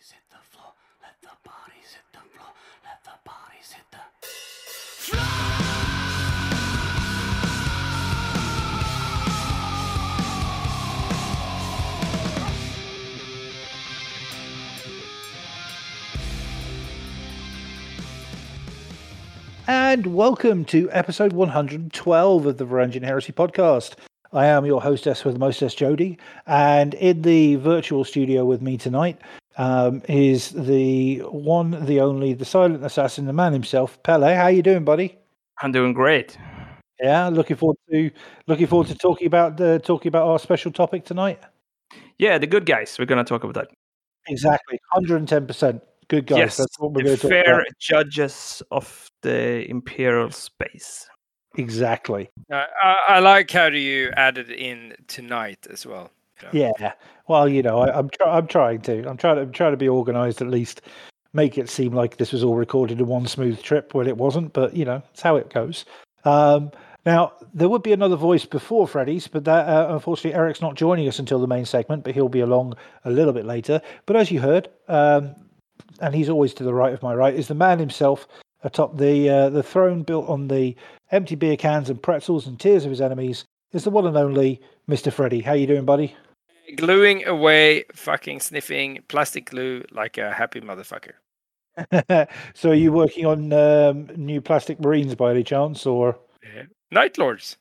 bodies hit the floor. Let the bodies hit the floor. Let the bodies hit the And welcome to episode 112 of the Varangian Heresy podcast. I am your hostess with mostess, Jody, and in the virtual studio with me tonight um, is the one, the only, the silent assassin, the man himself, Pele. How you doing, buddy? I'm doing great. Yeah, looking forward to looking forward to talking about the talking about our special topic tonight. Yeah, the good guys. We're gonna talk about that. Exactly, 110 percent good guys. yes, That's what we're going to talk fair about. judges of the imperial space. Exactly. Uh, I, I like how do you added in tonight as well. Yeah. Well, you know, I, I'm try- I'm trying to. I'm trying to. I'm trying to be organised at least. Make it seem like this was all recorded in one smooth trip when it wasn't. But you know, it's how it goes. Um, now there would be another voice before Freddy's, but that uh, unfortunately Eric's not joining us until the main segment. But he'll be along a little bit later. But as you heard, um, and he's always to the right of my right, is the man himself atop the uh, the throne built on the empty beer cans and pretzels and tears of his enemies. Is the one and only Mr. Freddy. How you doing, buddy? Gluing away, fucking sniffing plastic glue like a happy motherfucker. so are you working on um, new plastic marines by any chance or Yeah. Night Lords.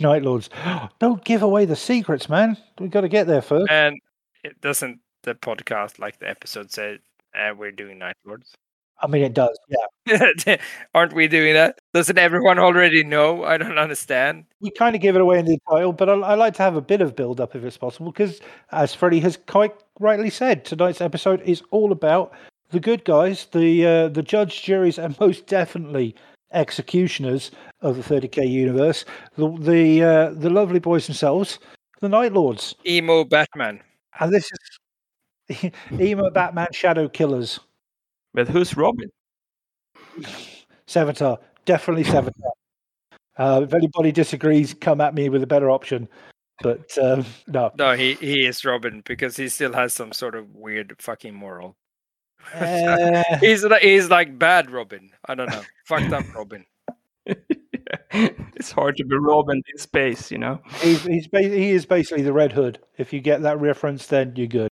night lords don't give away the secrets man we got to get there first And it doesn't the podcast, like the episode said, uh, we're doing Night Lords. i mean it does yeah Aren't we doing that? Doesn't everyone already know? I don't understand. we kind of give it away in the title but I, I like to have a bit of build up if it's possible because as freddie has quite rightly said tonight's episode is all about the good guys the uh, the judge juries and most definitely executioners of the 30k universe the the uh, the lovely boys themselves the night lords Emo Batman. And this is emo Batman Shadow Killers. But who's Robin? Sevatar. Definitely seven. Uh, if anybody disagrees, come at me with a better option. But um, no. No, he, he is Robin because he still has some sort of weird fucking moral. Uh, He's like, he's like bad Robin. I don't know. Fucked up Robin. it's hard to be Robin in space, you know. he's, he's ba- he is basically the Red Hood. If you get that reference, then you're good.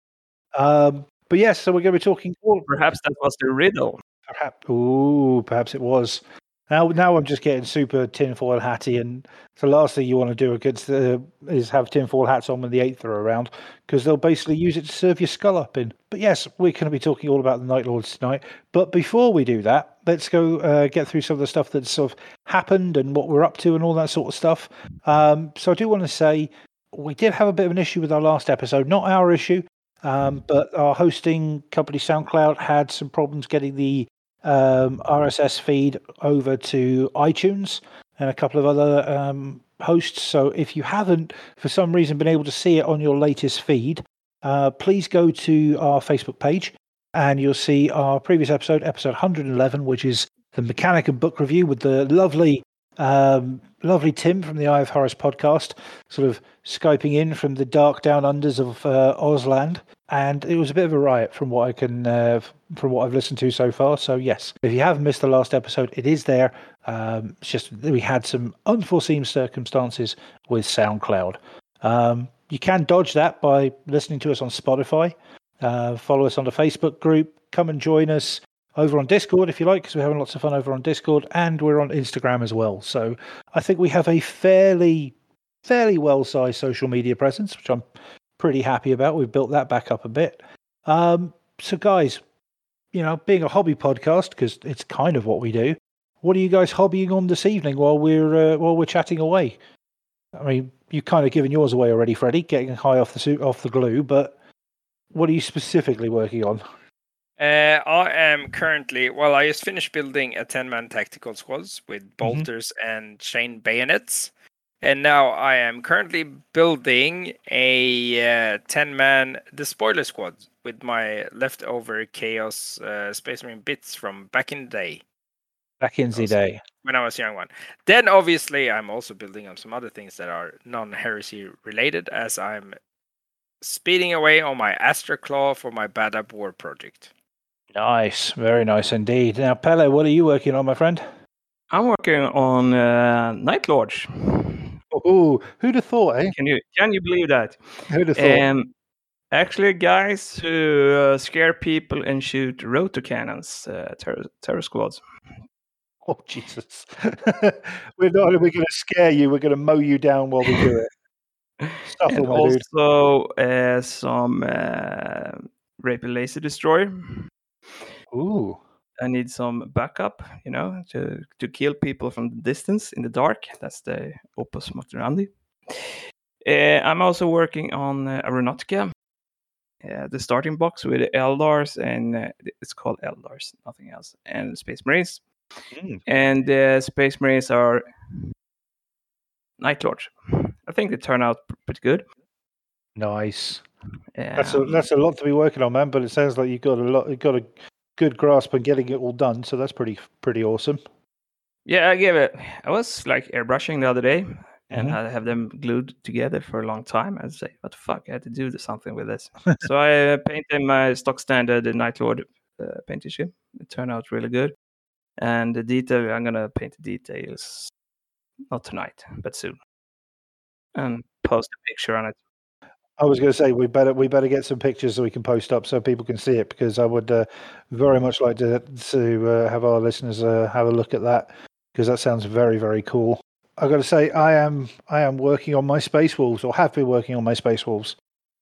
Um, but yes, so we're going to be talking all Perhaps that was the riddle. Perhaps, ooh, perhaps it was. Now, now I'm just getting super tinfoil hatty, and the last thing you want to do against the, is have tinfoil hats on when the eighth are around, because they'll basically use it to serve your skull up in. But yes, we're going to be talking all about the Night Lords tonight. But before we do that, let's go uh, get through some of the stuff that's sort of happened and what we're up to and all that sort of stuff. Um, so I do want to say we did have a bit of an issue with our last episode, not our issue, um, but our hosting company SoundCloud had some problems getting the um, RSS feed over to iTunes and a couple of other um, hosts. So if you haven't, for some reason, been able to see it on your latest feed, uh, please go to our Facebook page and you'll see our previous episode, episode 111, which is the mechanic and book review with the lovely, um, lovely Tim from the Eye of Horus podcast, sort of skyping in from the dark down unders of uh, Ausland. And it was a bit of a riot from what I can, uh, from what I've listened to so far. So yes, if you haven't missed the last episode, it is there. Um, it's just we had some unforeseen circumstances with SoundCloud. Um, you can dodge that by listening to us on Spotify. Uh, follow us on the Facebook group. Come and join us over on Discord if you like, because we're having lots of fun over on Discord, and we're on Instagram as well. So I think we have a fairly, fairly well-sized social media presence, which I'm pretty happy about. We've built that back up a bit. Um, so, guys, you know, being a hobby podcast, because it's kind of what we do. What are you guys hobbying on this evening while we're uh, while we're chatting away? I mean, you've kind of given yours away already, Freddie, getting high off the suit off the glue. But what are you specifically working on? Uh, I am currently, well, I just finished building a 10 man tactical squads with bolters and chain bayonets. And now I am currently building a 10 man despoiler squad with my leftover Chaos uh, Space Marine bits from back in the day Back in the Awesome. day. when I was a young one. Then obviously I'm also building on some other things that are non heresy related as I'm speeding away on my Astral Claw for my Badab War project. Nice, very nice indeed. Now, Pele, what are you working on, my friend? I'm working on uh, Night Lords. Oh, who'd have thought, eh? Can you can you believe that? Who'd have thought? Um, actually, guys who uh, scare people and shoot rotor cannons, uh, terror, terror squads. oh, Jesus. we're not only going to scare you, we're going to mow you down while we do it. Stuff and all, my dude. also uh, some uh, Rapier Laser Destroyer. Ooh. I need some backup, you know, to, to kill people from the distance in the dark. That's the Opus Motorandi. Uh, I'm also working on uh, Aeronautica, uh, the starting box with the Eldars, and uh, it's called Eldars, nothing else, and Space Marines. Mm. And the Space Marines are Night Lords. I think they turn out pretty good. Nice. That's a, Um, that's a lot to be working on, man. But it sounds like you've got a lot, you've got a good grasp on getting it all done. So that's pretty, pretty awesome. Yeah, I give it. I was like airbrushing the other day, and Mhm. I have them glued together for a long time. I say, "What the fuck? I had to do something with this." so I uh, painted my stock standard Night Lord uh, painting scheme. It turned out really good, and the detail I'm gonna paint the details not tonight, but soon, and post a picture on it. I was going to say we better we better get some pictures so we can post up so people can see it because I would uh, very much like to to uh, have our listeners uh, have a look at that because that sounds very very cool. I got to say I am I am working on my Space Wolves or have been working on my Space Wolves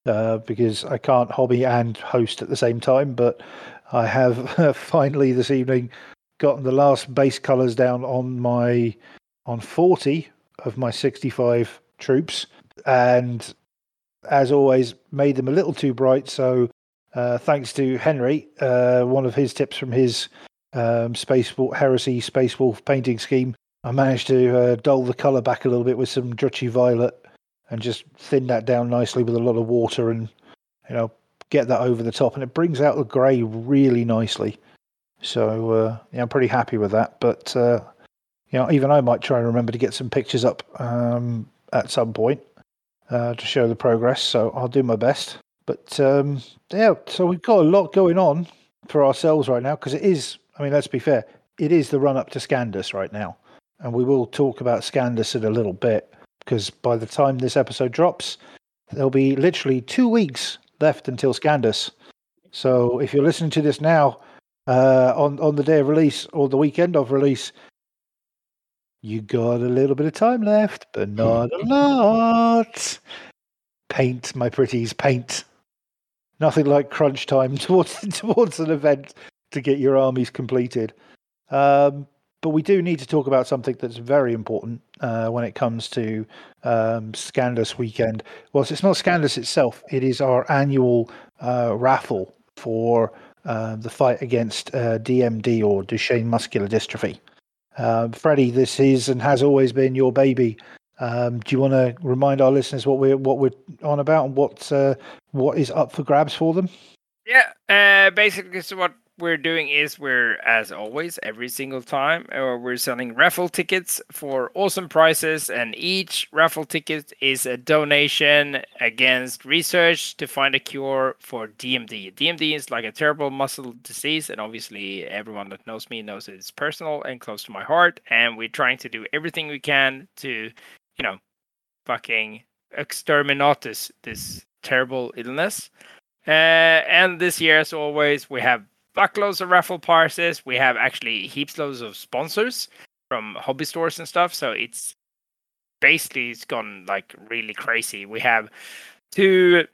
uh, because I can't hobby and host at the same time. But I have finally this evening gotten the last base colors down on my on forty of my sixty five troops and as always, made them a little too bright. So, uh, thanks to Henry, uh, one of his tips from his um, Space Wolf, Heresy Space Wolf painting scheme, I managed to uh, dull the color back a little bit with some Druchii Violet and just thin that down nicely with a lot of water and, you know, get that over the top. And it brings out the grey really nicely. So, uh, yeah, I'm pretty happy with that. But, uh, you know, even I might try and remember to get some pictures up um, at some point uh, to show the progress. So I'll do my best. But um, yeah, so we've got a lot going on for ourselves right now because it is. I mean, let's be fair. It is the run up to Scandus right now, and we will talk about Scandus in a little bit because by the time this episode drops, there'll be literally two weeks left until Scandus. So if you're listening to this now uh, on on the day of release or the weekend of release, you got a little bit of time left, but not a lot. Paint, my pretties, paint. Nothing like crunch time towards towards an event to get your armies completed. Um, but we do need to talk about something that's very important uh, when it comes to um, Scandus weekend. Well, it's not Scandus itself; it is our annual uh, raffle for uh, the fight against uh, DMD or Duchenne muscular dystrophy. Um, Freddie, this is and has always been your baby. Um, do you want to remind our listeners what we're what we're on about and what uh, what is up for grabs for them? Yeah, uh, basically, so what we're doing is we're, as always, every single time, uh, we're selling raffle tickets for awesome prices, and each raffle ticket is a donation against research to find a cure for DMD. DMD is like a terrible muscle disease, and obviously, everyone that knows me knows it's personal and close to my heart. And we're trying to do everything we can to, you know, fucking exterminatus this terrible illness. Uh, and this year, as always, we have buckloads of raffle prizes. We have actually heaps loads of sponsors from hobby stores and stuff. So it's basically it's gone like really crazy. We have two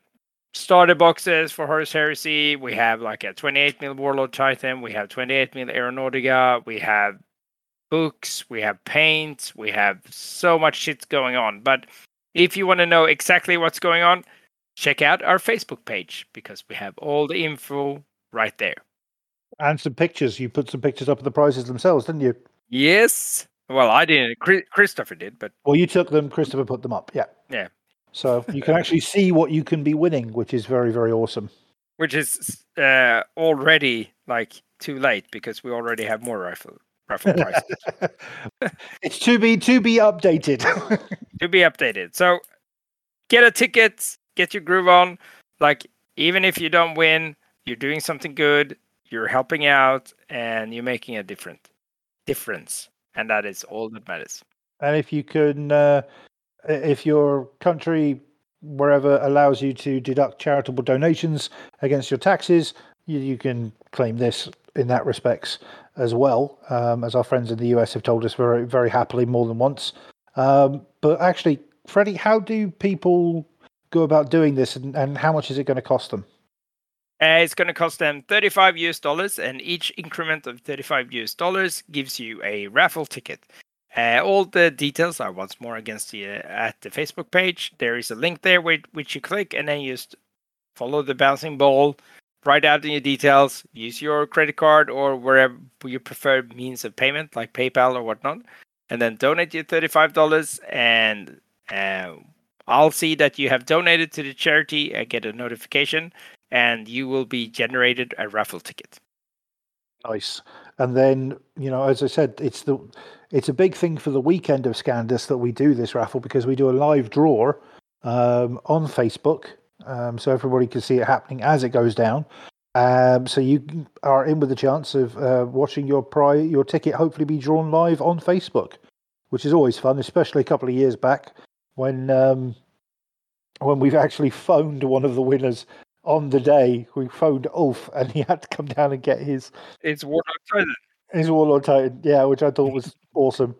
starter boxes for Horus Heresy. We have like a 28 mil Warlord Titan. We have 28 mil Aeronautica. We have books. We have paint. We have so much shit going on. But if you want to know exactly what's going on, check out our Facebook page because we have all the info right there. And some pictures. You put some pictures up of the prizes themselves, didn't you? Yes. Well, I didn't. Christopher did, but Well, you took them. Christopher put them up. Yeah. Yeah. So you can actually see what you can be winning, which is very, very awesome. which is uh, already like too late because we already have more rifle raffle prices it's to be to be updated. to be updated. So get a ticket get your groove on. Like even if you don't win, you're doing something good. You're helping out, and you're making a different difference, and that is all that matters. And if you can, uh, if your country, wherever, allows you to deduct charitable donations against your taxes, you, you can claim this in that respects as well, um, as our friends in the US have told us very, very happily more than once. Um, but actually, Freddie, how do people go about doing this, and, and how much is it going to cost them? Uh, it's going to cost them 35 US dollars, and each increment of 35 US dollars gives you a raffle ticket. Uh, all the details are once more against the uh, at the Facebook page. There is a link there which, which you click, and then you just follow the bouncing ball, write out your details, use your credit card or wherever your preferred means of payment, like PayPal or whatnot, and then donate your $35. And uh, I'll see that you have donated to the charity. I get a notification, and you will be generated a raffle ticket. Nice. And then, you know, as I said, it's the it's a big thing for the weekend of Scandus that we do this raffle because we do a live draw um, on Facebook, um, so everybody can see it happening as it goes down. Um, so you are in with the chance of uh, watching your pri your ticket hopefully be drawn live on Facebook, which is always fun, especially a couple of years back when um, when we've actually phoned one of the winners on the day. We phoned Ulf and he had to come down and get his It's Warlock Titan. his Warlord Titan, yeah, which I thought was awesome.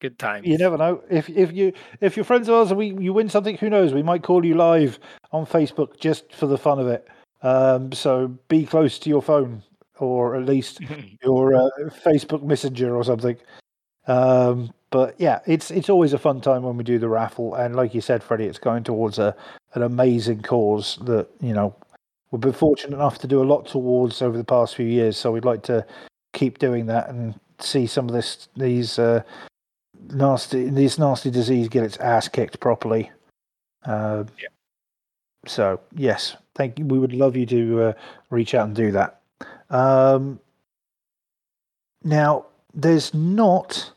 Good time. You never know if if you if you're friends of ours and we you win something, who knows? We might call you live on Facebook just for the fun of it. Um, so be close to your phone or at least your uh, Facebook Messenger or something. Um, but yeah, it's it's always a fun time when we do the raffle, and like you said, Freddie, it's going towards a an amazing cause that you know we've been fortunate enough to do a lot towards over the past few years. So we'd like to keep doing that and see some of this these uh, nasty this nasty disease get its ass kicked properly. Uh, Yeah. So yes, thank you. We would love you to uh, reach out and do that. Um, now, there's not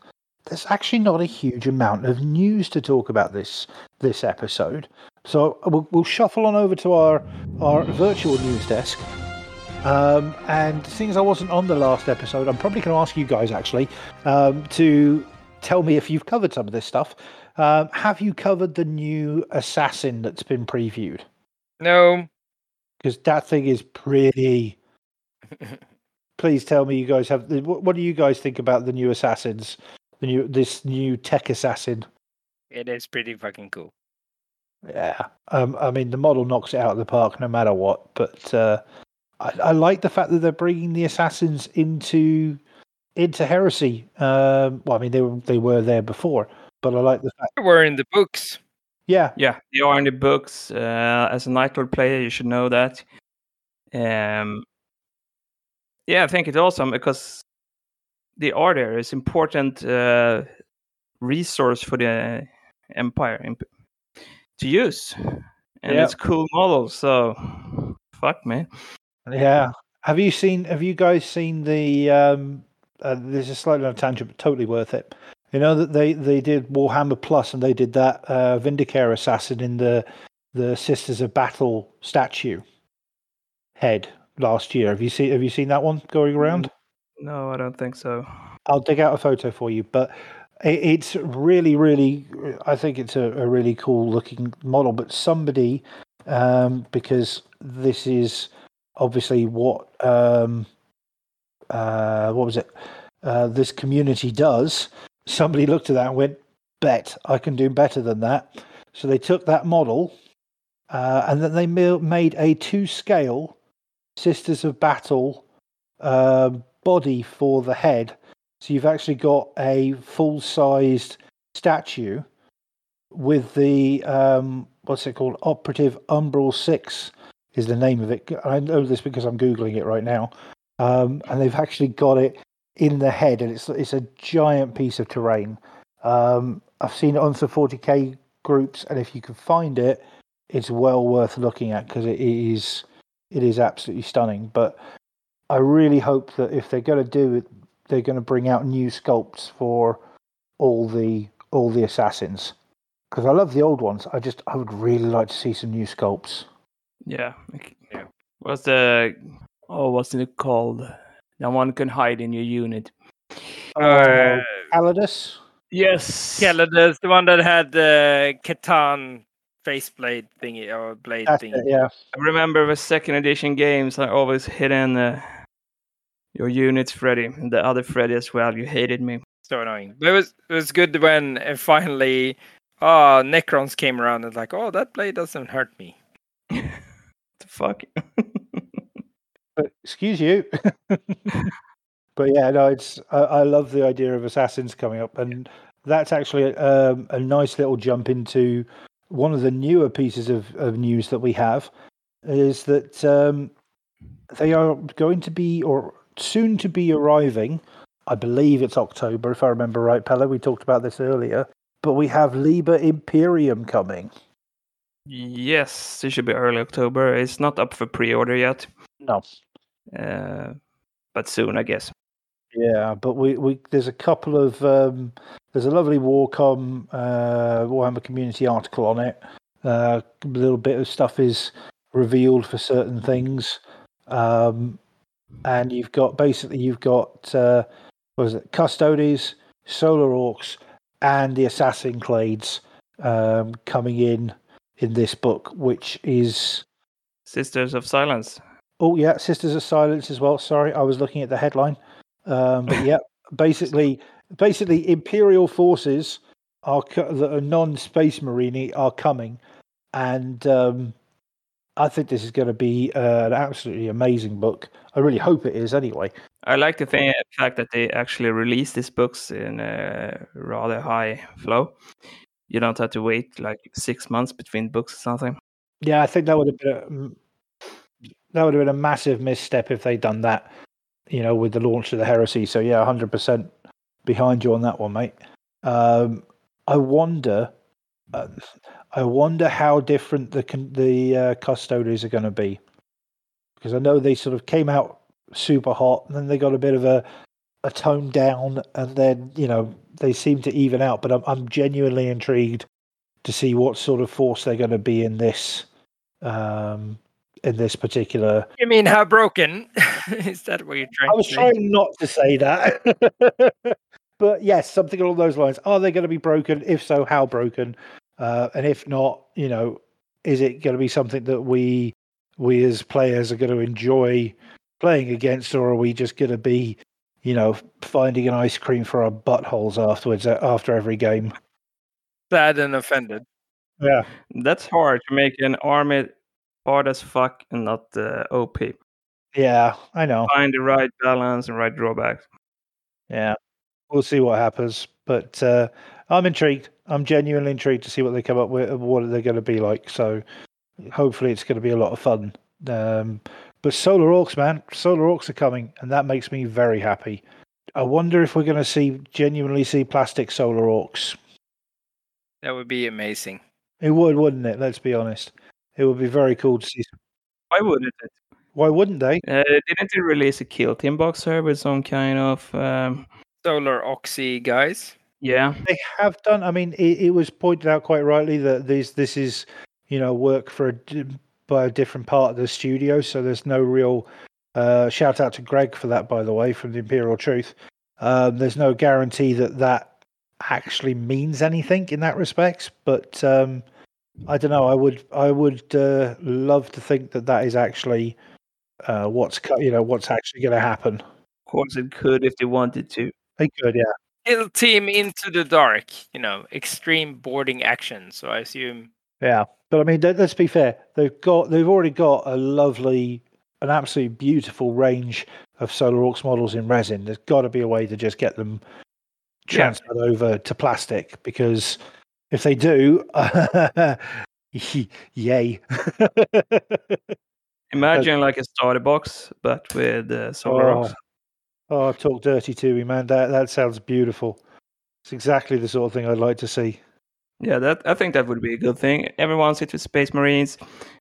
there's actually not a huge amount of news to talk about this this episode. So we'll, we'll shuffle on over to our our virtual news desk. Um, and since I wasn't on the last episode, I'm probably going to ask you guys actually um, to tell me if you've covered some of this stuff. Um, have you covered the new assassin that's been previewed? No. Because that thing is pretty. Please tell me you guys have. What, what do you guys think about the new assassins? The new this new tech assassin. It is pretty fucking cool. Yeah, um, I mean the model knocks it out of the park no matter what. But uh, I, I like the fact that they're bringing the assassins into into heresy. Um, well, I mean they were they were there before, but I like the fact. They were in the books. Yeah, Yeah, they are in the books. Uh, as a Night Lord player, you should know that. Um, yeah, I think it's awesome because the order is important uh, resource for the Empire to use, and Yeah. it's cool model. So, fuck man. yeah. Have you seen? Have you guys seen the? Um, uh, this is slightly on a tangent, but totally worth it. You know that they they did Warhammer Plus, and they did that uh, Vindicare assassin in the the Sisters of Battle statue head last year. Have you seen Have you seen that one going around? No, I don't think so. I'll dig out a photo for you, but it's really, really. I think it's a, a really cool looking model. But somebody, um, because this is obviously what um, uh, what was it? Uh, this community does. Somebody looked at that and went, "Bet I can do better than that." So they took that model, uh, and then they made a two-scale Sisters of Battle uh, body for the head. So you've actually got a full-sized statue with the um, what's it called? Operative Umbral Six is the name of it. I know this because I'm googling it right now, um, and they've actually got it in the head, and it's it's a giant piece of terrain. Um, I've seen it on some 40k groups, and if you can find it, it's well worth looking at because it is it is absolutely stunning. But I really hope that if they're going to do it, they're going to bring out new sculpts for all the all the assassins. because I love the old ones. I just I would really like to see some new sculpts. Yeah. like- Yeah. What's the oh what's it called? That one can hide in your unit. Uh, Calidus. Yes. Calidus, the one that had the Catan faceblade thingy or blade That's thingy. it, yeah. I remember the second edition games. I always hid in uh, your units, Freddy, and the other Freddy as well. You hated me. So annoying. But it was it was good when uh, finally oh Necrons came around and like, oh that blade doesn't hurt me. the fuck. But excuse you. but yeah, no, it's I, I love the idea of assassins coming up, and that's actually um, a nice little jump into one of the newer pieces of, of news that we have is that um, they are going to be or soon to be arriving. I believe it's October, if I remember right, Pella. We talked about this earlier, but we have Liber Imperium coming. yes, it should be early October. It's not up for pre-order yet, No, uh, but soon, I guess. Yeah, but we, we there's a couple of um, there's a lovely Warcom uh, Warhammer community article on it. Uh, a little bit of stuff is revealed for certain things, um, and you've got basically you've got uh, what is it Custodes, Solar Aux, and the Assassin Clades um, coming in in this book, which is Sisters of Silence. Oh yeah, Sisters of Silence as well. Sorry, I was looking at the headline. Um, but yeah, basically, basically, Imperial forces are that are non-space marine are coming, and um, I think this is going to be uh, an absolutely amazing book. I really hope it is. Anyway, I like the thing, fact that they actually release these books in a rather high flow. You don't have to wait like six months between books or something. yeah, I think that would have been a, that would have been a massive misstep if they'd done that. You know, with the launch of the Heresy. So yeah, hundred percent behind you on that one, mate. Um, I wonder, uh, I wonder how different the the uh, custodes are going to be, because I know they sort of came out super hot, and then they got a bit of a a tone down, and then you know they seem to even out. But I'm I'm genuinely intrigued to see what sort of force they're going to be in this um, in this particular You mean how broken? Is that what you're trying I was to say? trying not to say that. but yes, something along those lines. Are they going to be broken? If so, how broken? Uh, and if not, you know, is it going to be something that we we as players are going to enjoy playing against, or are we just going to be, you know, finding an ice cream for our buttholes afterwards uh, after every game? Sad and offended. Yeah, That's hard to make an army hard as fuck and not uh, OP. yeah, I know. Find the right balance and right drawbacks. Yeah, we'll see what happens. But uh, I'm intrigued. I'm genuinely intrigued to see what they come up with, what they're going to be like. So hopefully, it's going to be a lot of fun. Um, but Solar Aux, man, Solar Aux are coming, and that makes me very happy. I wonder if we're going to see genuinely see plastic Solar Aux. That would be amazing. It would, wouldn't it? Let's be honest. It would be very cool to see. Why wouldn't it? Why wouldn't they? Uh, didn't they release a Kill Team boxer with some kind of um, Solar Oxy guys. Yeah? They have done. I mean, it, it was pointed out quite rightly that this this is you know work for a by a different part of the studio, so there's no real uh, shout out to Greg for that, by the way, from the Imperial Truth. Um, there's no guarantee that that actually means anything in that respect, but um, I don't know. I would I would uh, love to think that that is actually uh, what's co- you know what's actually going to happen. Of course, it could if they wanted to. They could, yeah. Kill team into the dark. You know, extreme boarding action. So I assume Yeah, but I mean, let- let's be fair. They've got they've already got a lovely, an absolutely beautiful range of Solar Aux models in resin. There's got to be a way to just get them Yeah. transferred over to plastic because if they do, yay! Imagine like a starter box, but with uh, solar oh, rocks. Oh, I've talked dirty to me, man. That that sounds beautiful. It's exactly the sort of thing I'd like to see. Yeah, that I think that would be a good thing. Everyone sits with Space Marines.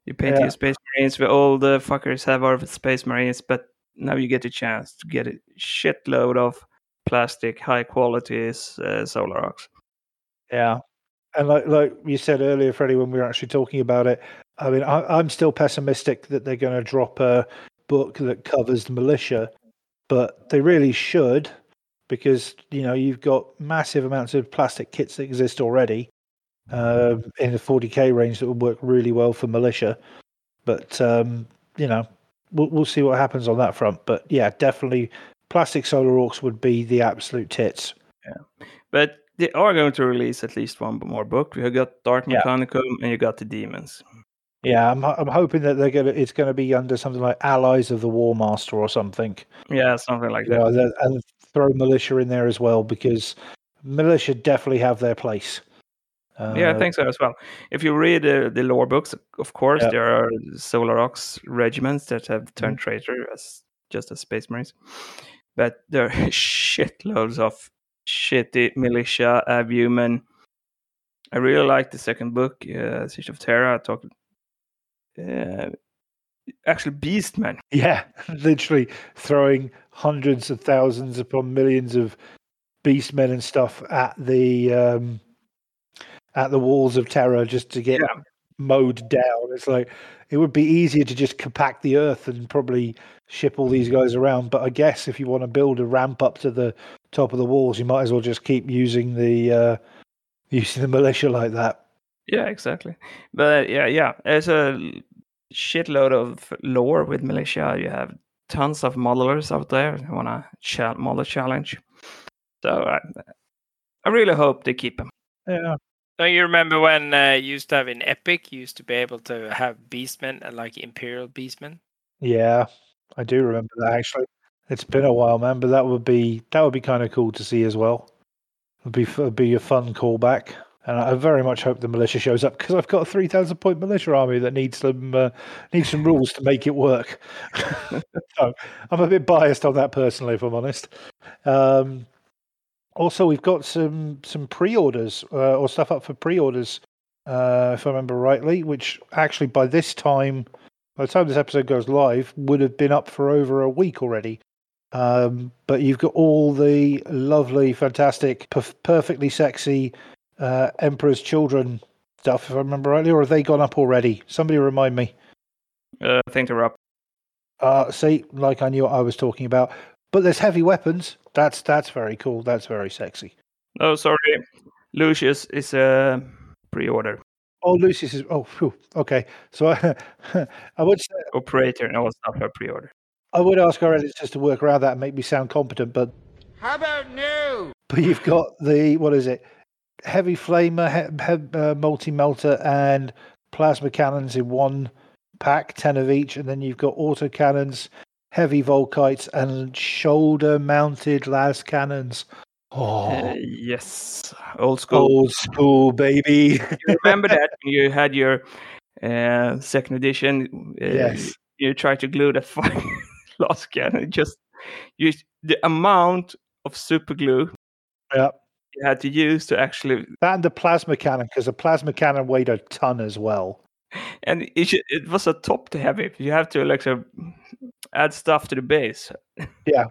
You paint Yeah. your Space Marines. where all the fuckers have our Space Marines, but now you get a chance to get a shitload of plastic, high quality uh, solar rocks. Yeah. And like like you said earlier, Freddie, when we were actually talking about it, I mean, I, I'm still pessimistic that they're going to drop a book that covers the militia, but they really should because you know you've got massive amounts of plastic kits that exist already uh, in the 40k range that would work really well for militia. But um, you know, we'll, we'll see what happens on that front. But yeah, definitely, plastic solar aux would be the absolute tits. Yeah, But they are going to release at least one more book. You got Dark Yeah. Mechanicum and you got the Demons. Yeah, I'm I'm hoping that they're gonna it's gonna be under something like Allies of the War Master or something. Yeah, something like You that. and- and throw militia in there as well because militia definitely have their place. Uh, yeah, I think so as well. If you read uh, the lore books, of course, Yeah. there are Solar Aux regiments that have turned Mm-hmm. traitor as just as Space Marines, but there are shitloads of shitty militia, Abumen. I really like the second book, uh, Siege of Terra. I talked, uh, actually, Beastmen. Yeah, literally throwing hundreds of thousands upon millions of beastmen and stuff at the um, at the walls of Terra just to get Yeah. mowed down. It's like it would be easier to just compact the earth and probably ship all these guys around. But I guess if you want to build a ramp up to the top of the walls, you might as well just keep using the uh, using the militia like that. Yeah, exactly. But yeah, yeah, there's a shitload of lore with militia. You have tons of modelers out there who want to cha- model challenge. So I, I really hope they keep them. Yeah, Don't you remember when uh, you used to have in Epic, you used to be able to have beastmen and like Imperial beastmen? Yeah, I do remember that actually. It's been a while, man, but that would be that would be kind of cool to see as well. It'd be it'd be a fun callback, and I very much hope the militia shows up because I've got a three thousand point militia army that needs some uh, needs some rules to make it work. so I'm a bit biased on that personally, if I'm honest. Um, also, we've got some some pre-orders uh, or stuff up for pre-orders, uh, if I remember rightly, which actually by this time by the time this episode goes live, would have been up for over a week already. Um, but you've got all the lovely, fantastic, perf- perfectly sexy uh, Emperor's Children stuff, if I remember rightly, or have they gone up already? Somebody remind me. Uh, I think they're up. Uh, see, like I knew what I was talking about. But there's heavy weapons. That's that's very cool. That's very sexy. Oh, sorry. Lucius is a pre-order Oh, Lucius is. Oh, phew, okay. So I, I would say, operator and all stuff are pre-order. I would ask our editors to work around that and make me sound competent, but How about new? But you've got the what is it? Heavy flamer, he, he, uh, multi melter, and plasma cannons in one pack, ten of each, and then you've got auto cannons, heavy volkites, and shoulder mounted las cannons. Oh, Uh, yes, old school. old school, baby. You remember that when you had your uh, second edition? Uh, Yes. You tried to glue that fucking las cannon. Just you, the amount of super glue yeah. You had to use to actually, That and the plasma cannon, because the plasma cannon weighed a ton as well. and it, should- it was a top to heavy. You have to like so add stuff to the base. Yeah.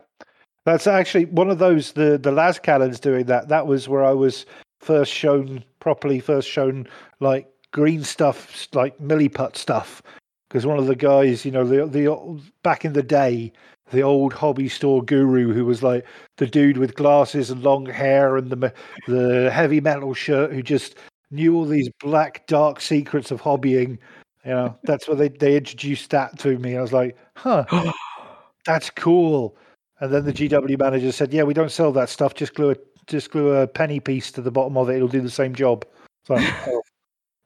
That's actually one of those the the las cannons doing that. That was where I was first shown properly, first shown like green stuff, like milliput stuff. Because one of the guys, you know, the the back in the day, the old hobby store guru who was like the dude with glasses and long hair and the the heavy metal shirt who just knew all these black dark secrets of hobbying. You know, that's what they they introduced that to me. I was like, huh, that's cool. And then the GW manager said, "Yeah, we don't sell that stuff. Just glue a just glue a penny piece to the bottom of it. It'll do the same job." So, like, oh,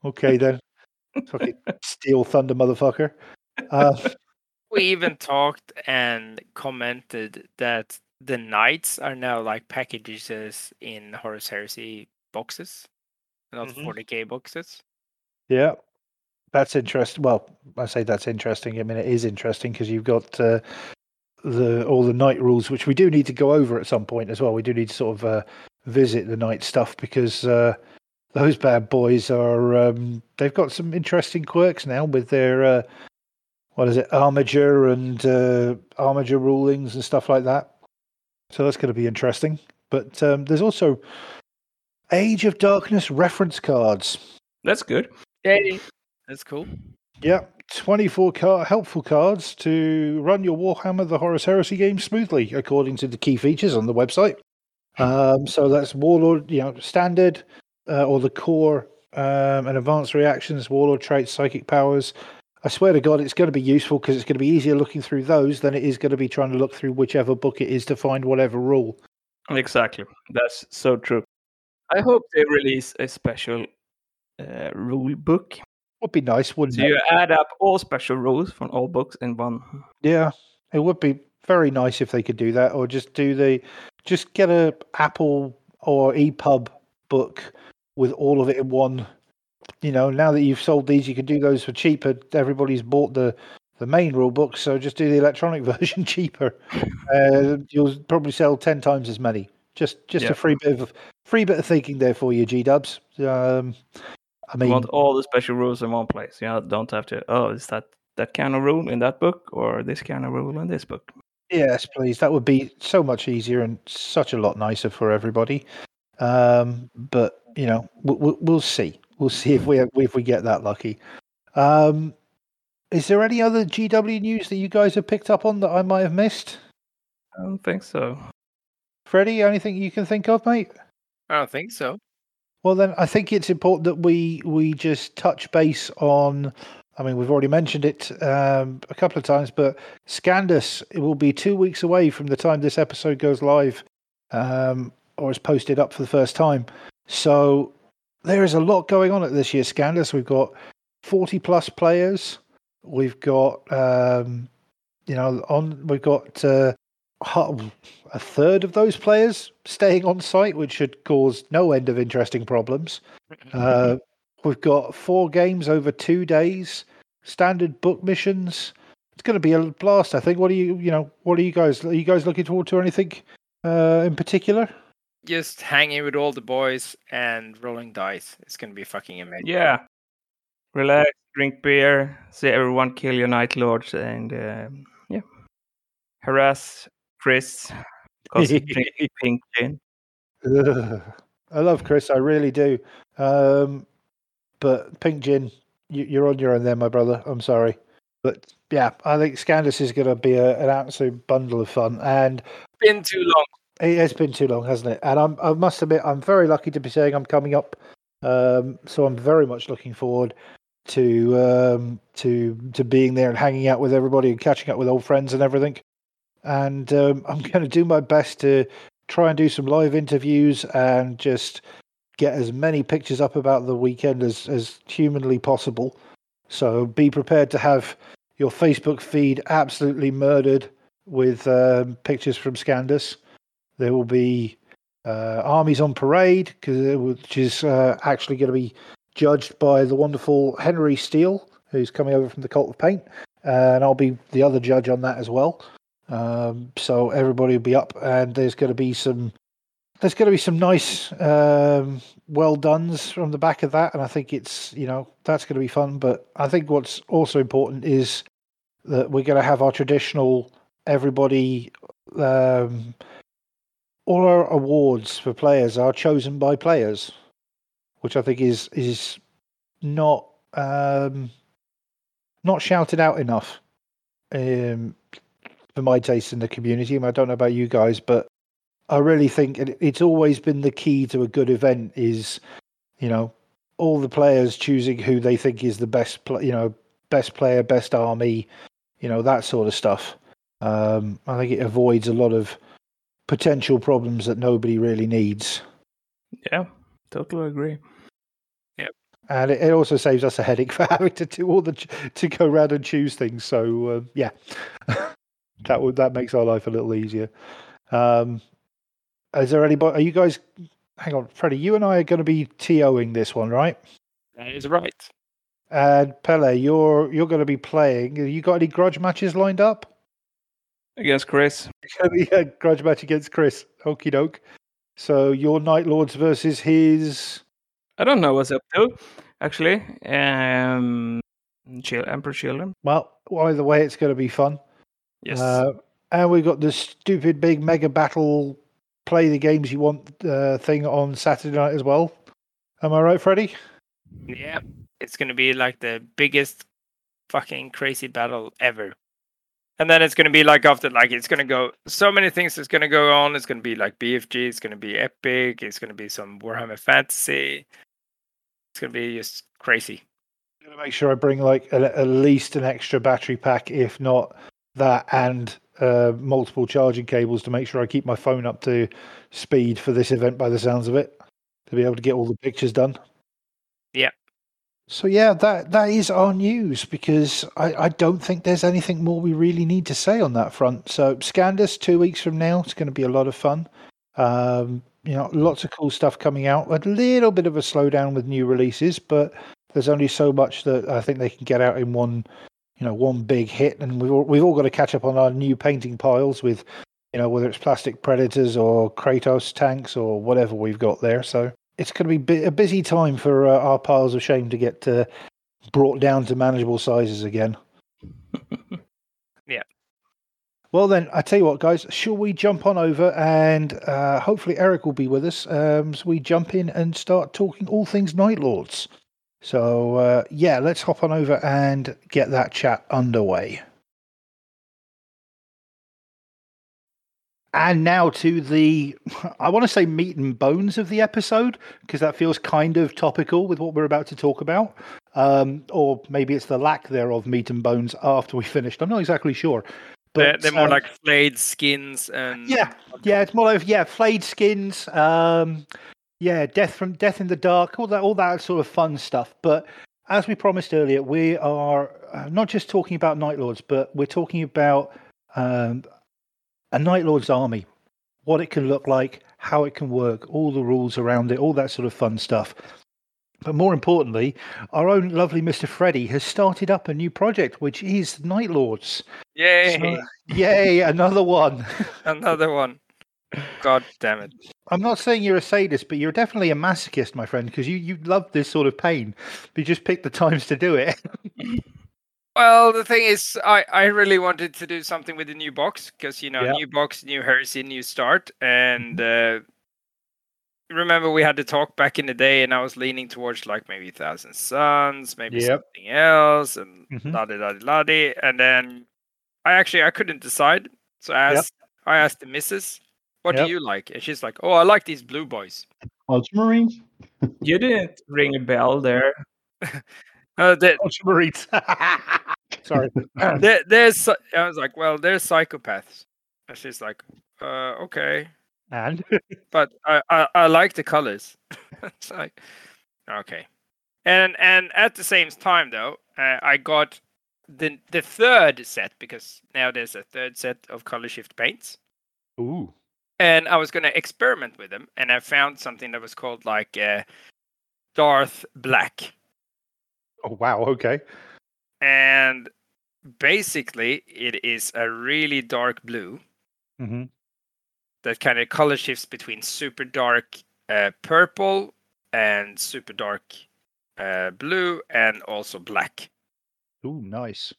okay then. Fucking steel thunder, motherfucker. Uh, We even talked and commented that the knights are now like packages in Horus Heresy boxes, not Mhm. 40k boxes. yeah, that's interesting. Well, I say that's interesting. I mean, it is interesting because you've got uh, the all the knight rules, which we do need to go over at some point as well. We do need to sort of uh, visit the knight stuff because uh, those bad boys are um, they've got some interesting quirks now with their uh, what is it armature and uh, armature rulings and stuff like that. So that's going to be interesting. But um, there's also Age of Darkness reference cards. That's good. Yay. That's cool. Yeah, 24 car- helpful cards to run your Warhammer the Horus Heresy game smoothly, according to the key features on the website. Um, so that's Warlord, you know, standard uh, or the core um, and advanced reactions, Warlord traits, psychic powers. I swear to God, it's going to be useful because it's going to be easier looking through those than it is going to be trying to look through whichever book it is to find whatever rule. Exactly. That's so true. I hope they release a special uh, rule book. Would be nice, wouldn't So it? you add up all special rules from all books in one. Yeah, it would be very nice if they could do that, or just do the just get a Apple or EPUB book with all of it in one. You know, now that you've sold these, you can do those for cheaper. Everybody's bought the the main rule book, so just do the electronic version cheaper. Uh, you'll probably sell ten times as many. Just just Yeah. a free bit of free bit of thinking there for you, G Dubs. Um, I You mean, want all the special rules in one place. You know, don't have to. Oh, is that that kind of rule in that book or this kind of rule in this book? Yes, please. That would be so much easier and such a lot nicer for everybody. Um, but you know, we'll, we'll see. We'll see if we if we get that lucky. Um, is there any other GW news that you guys have picked up on that I might have missed? I don't think so. Freddie, anything you can think of, mate? I don't think so. Well, then I think it's important that we we just touch base on. I mean, we've already mentioned it um, a couple of times, but Scandus it will be two weeks away from the time this episode goes live, um, or is posted up for the first time. So there is a lot going on at this year's Scandus. We've got forty plus players. We've got um, you know on we've got uh, a third of those players staying on site, which should cause no end of interesting problems. Uh, we've got four games over two days, standard book missions. It's going to be a blast, I think. What are you, you know, what are you guys? Are you guys looking forward to anything uh, in particular? Just hanging with all the boys and rolling dice. It's gonna be fucking amazing. Yeah. Relax, drink beer, see everyone kill your night lords, and um yeah, harass Chris because he drinks pink gin. Ugh. I love Chris, I really do. Um, but Pink Gin, you, you're on your own there, my brother. I'm sorry, but yeah, I think Scandus is going to be a, an absolute bundle of fun, and Been too long. It has been too long, hasn't it? And I'm, I must admit, I'm very lucky to be saying I'm coming up. Um, so I'm very much looking forward to um, to to being there and hanging out with everybody and catching up with old friends and everything. And um, I'm going to do my best to try and do some live interviews and just get as many pictures up about the weekend as as humanly possible. So be prepared to have your Facebook feed absolutely murdered with um, pictures from Scandus. There will be uh, armies on parade, which is uh, actually going to be judged by the wonderful Henry Steele, who's coming over from the Cult of Paint, and I'll be the other judge on that as well. Um, so everybody will be up, and there's going to be some. There's going to be some nice, um, well done's from the back of that, and I think it's you know that's going to be fun. But I think what's also important is that we're going to have our traditional everybody um, all our awards for players are chosen by players, which I think is is not um, not shouted out enough um, for my taste in the community. I don't know about you guys, but I really think it's always been the key to a good event is you know all the players choosing who they think is the best, you know, best player, best army, you know that sort of stuff. Um, I think it avoids a lot of potential problems that nobody really needs. Yeah, totally agree. Yep. And it, it also saves us a headache for having to do all the to go around and choose things. So uh, yeah, that would that makes our life a little easier. Um, is there anybody? Are you guys? Hang on, Freddie. You and I are going to be TOing this one, right? That is right. And Pele, you're you're going to be playing. Have you got any grudge matches lined up? Against Chris. yeah, grudge match against Chris. Okie doke. So your Night Lords versus his. I don't know what's up to, actually. Um, Emperor Children. Well, either way, it's going to be fun. Yes. Uh, and we've got the stupid big mega battle play the games you want uh, thing on Saturday night as well. Am I right, Freddie? Yeah, it's gonna be like the biggest fucking crazy battle ever. And then it's gonna be like after like it's gonna go so many things is gonna go on. It's gonna be like BFG, it's gonna be epic, it's gonna be some Warhammer fantasy. It's gonna be just crazy. I'm gonna make sure I bring like a, at least an extra battery pack, if not that, and uh, multiple charging cables to make sure I keep my phone up to speed for this event. By the sounds of it, to be able to get all the pictures done. Yeah. So yeah, that that is our news because I, I don't think there's anything more we really need to say on that front. So Scandus two weeks from now, it's going to be a lot of fun. Um, you know, lots of cool stuff coming out. A little bit of a slowdown with new releases, but there's only so much that I think they can get out in one, you know, one big hit. And we've all, we've all got to catch up on our new painting piles with, you know, whether it's plastic predators or Kratos tanks or whatever we've got there. So it's going to be a busy time for uh, our piles of shame to get uh, brought down to manageable sizes again. Yeah. Well, then, I tell you what, guys, shall we jump on over and uh, hopefully Eric will be with us? Um, so we jump in and start talking all things Night Lords. So, uh, yeah, let's hop on over and get that chat underway. And now to the, I want to say meat and bones of the episode, because that feels kind of topical with what we're about to talk about. Um, or maybe it's the lack thereof meat and bones after we finished. I'm not exactly sure. They're, they're more um, like flayed skins and yeah, yeah, it's more like yeah, flayed skins, um, yeah, death from death in the dark, all that, all that sort of fun stuff. But as we promised earlier, we are uh, not just talking about Night Lords, but we're talking about um, a Night Lord's army, what it can look like, how it can work, all the rules around it, all that sort of fun stuff. But more importantly, our own lovely Mr. Freddy has started up a new project, which is Night Lords. Yay! So- yay, another one. Another one. God damn it. I'm not saying you're a sadist, but you're definitely a masochist, my friend, because you, you love this sort of pain. You just pick the times to do it. Well, the thing is, I, I really wanted to do something with the new box because you know, Yeah. new box, new heresy, new start, and uh, remember we had the talk back in the day, and I was leaning towards like maybe Thousand Suns, maybe Yep. something else, and Mhm. la di la di la di, and then I actually I couldn't decide, so I Yep. asked I asked the missus, "What Yep. do you like?" And she's like, "Oh, I like these blue boys." Ultramarines? You didn't ring a bell there. Uh, Ultramarines. Sorry. there, there's I was like, well, there's psychopaths. And she's like, uh, okay, and but I, I, I like the colors. it's like, okay, and and at the same time though, uh, I got the the third set because now there's a third set of color shift paints, ooh, and I was gonna experiment with them, and I found something that was called like uh, Darth Black. Oh wow, okay. and basically it is a really dark blue hmm that kind of color shifts between super dark uh, purple and super dark uh, blue and also black Ooh, nice.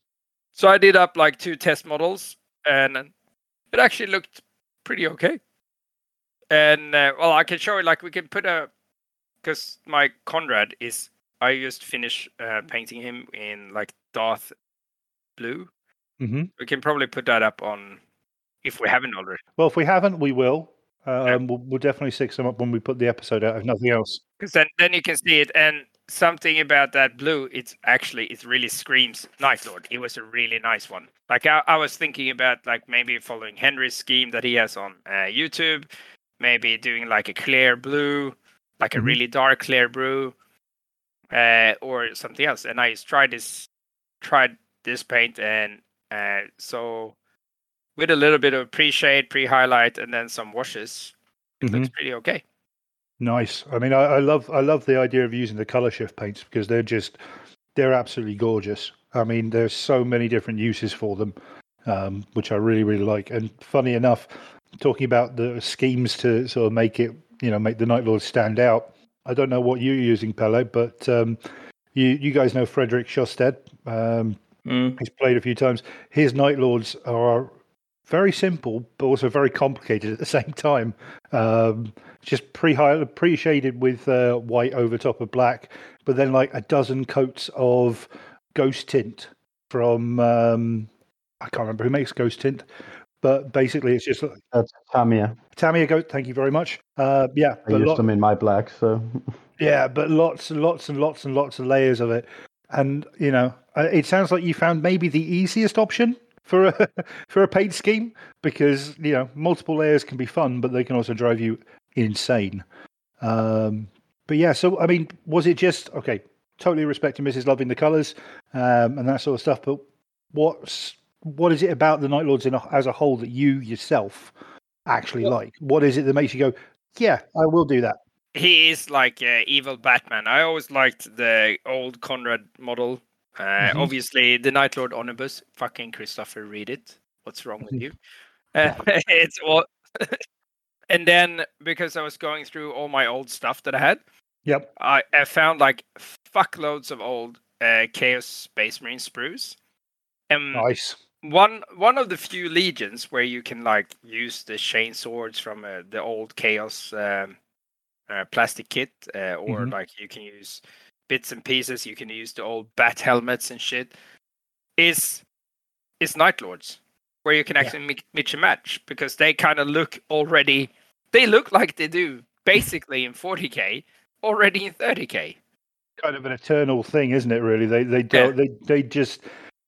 so i did up like two test models and it actually looked pretty okay and uh, well i can show you like we can put a because my konrad is i just finished uh, painting him in like darth blue hmm we can probably put that up on if we haven't already Well, if we haven't, we will. Um, Yeah. we'll, we'll definitely stick some up when we put the episode out. If nothing else. because then, then you can see it and something about that blue it's actually it really screams night lord it was a really nice one like i, I was thinking about like maybe following henry's scheme that he has on uh, youtube maybe doing like a clear blue like a Mhm. really dark clear blue uh, or something else and i tried this tried this paint and uh, so with a little bit of pre-shade pre-highlight and then some washes it Mhm. looks pretty okay Nice. I mean, I, I love I love the idea of using the color shift paints because they're just they're absolutely gorgeous. I mean, there's so many different uses for them, um, which I really really like. And funny enough, talking about the schemes to sort of make it, you know, make the Night Lords stand out. I don't know what you're using, Pele, but um, you you guys know Frederick Shosted. Um, Mm. he's played a few times. His Night Lords are very simple, but also very complicated at the same time. Um, just pre pre shaded with uh, white over top of black, but then like a dozen coats of ghost tint from um, I can't remember who makes ghost tint, but basically it's just That's Tamia. Tamiya goat. Thank you very much. Uh, yeah, I used lot- them in my black, so yeah, but lots and lots and lots and lots of layers of it, and you know, uh, it sounds like you found maybe the easiest option for a for a paint scheme because you know multiple layers can be fun, but they can also drive you insane. Um, but yeah, so I mean, was it just okay? Totally respecting Mrs. Loving the colours um, and that sort of stuff, but what's what is it about the Night Lords in a, as a whole that you yourself actually Well- like? What is it that makes you go, yeah, I will do that? he is like uh, evil Batman. I always liked the old Konrad model. Uh, Mhm. Obviously, the Night Lord Omnibus. Fucking Christopher, read it. What's wrong with you? Uh, it's all. and then because I was going through all my old stuff that I had, Yep. I, I found like fuckloads of old uh, Chaos Space Marine sprues. And Nice. One one of the few legions where you can like use the chain swords from uh, the old chaos um, uh, plastic kit uh, or Mhm. like you can use bits and pieces you can use the old bat helmets and shit is is night lords where you can Yeah. actually mix, mix and match because they kind of look already they look like they do basically in 40k already in 30k kind of an eternal thing, isn't it? Really, they they don't they they just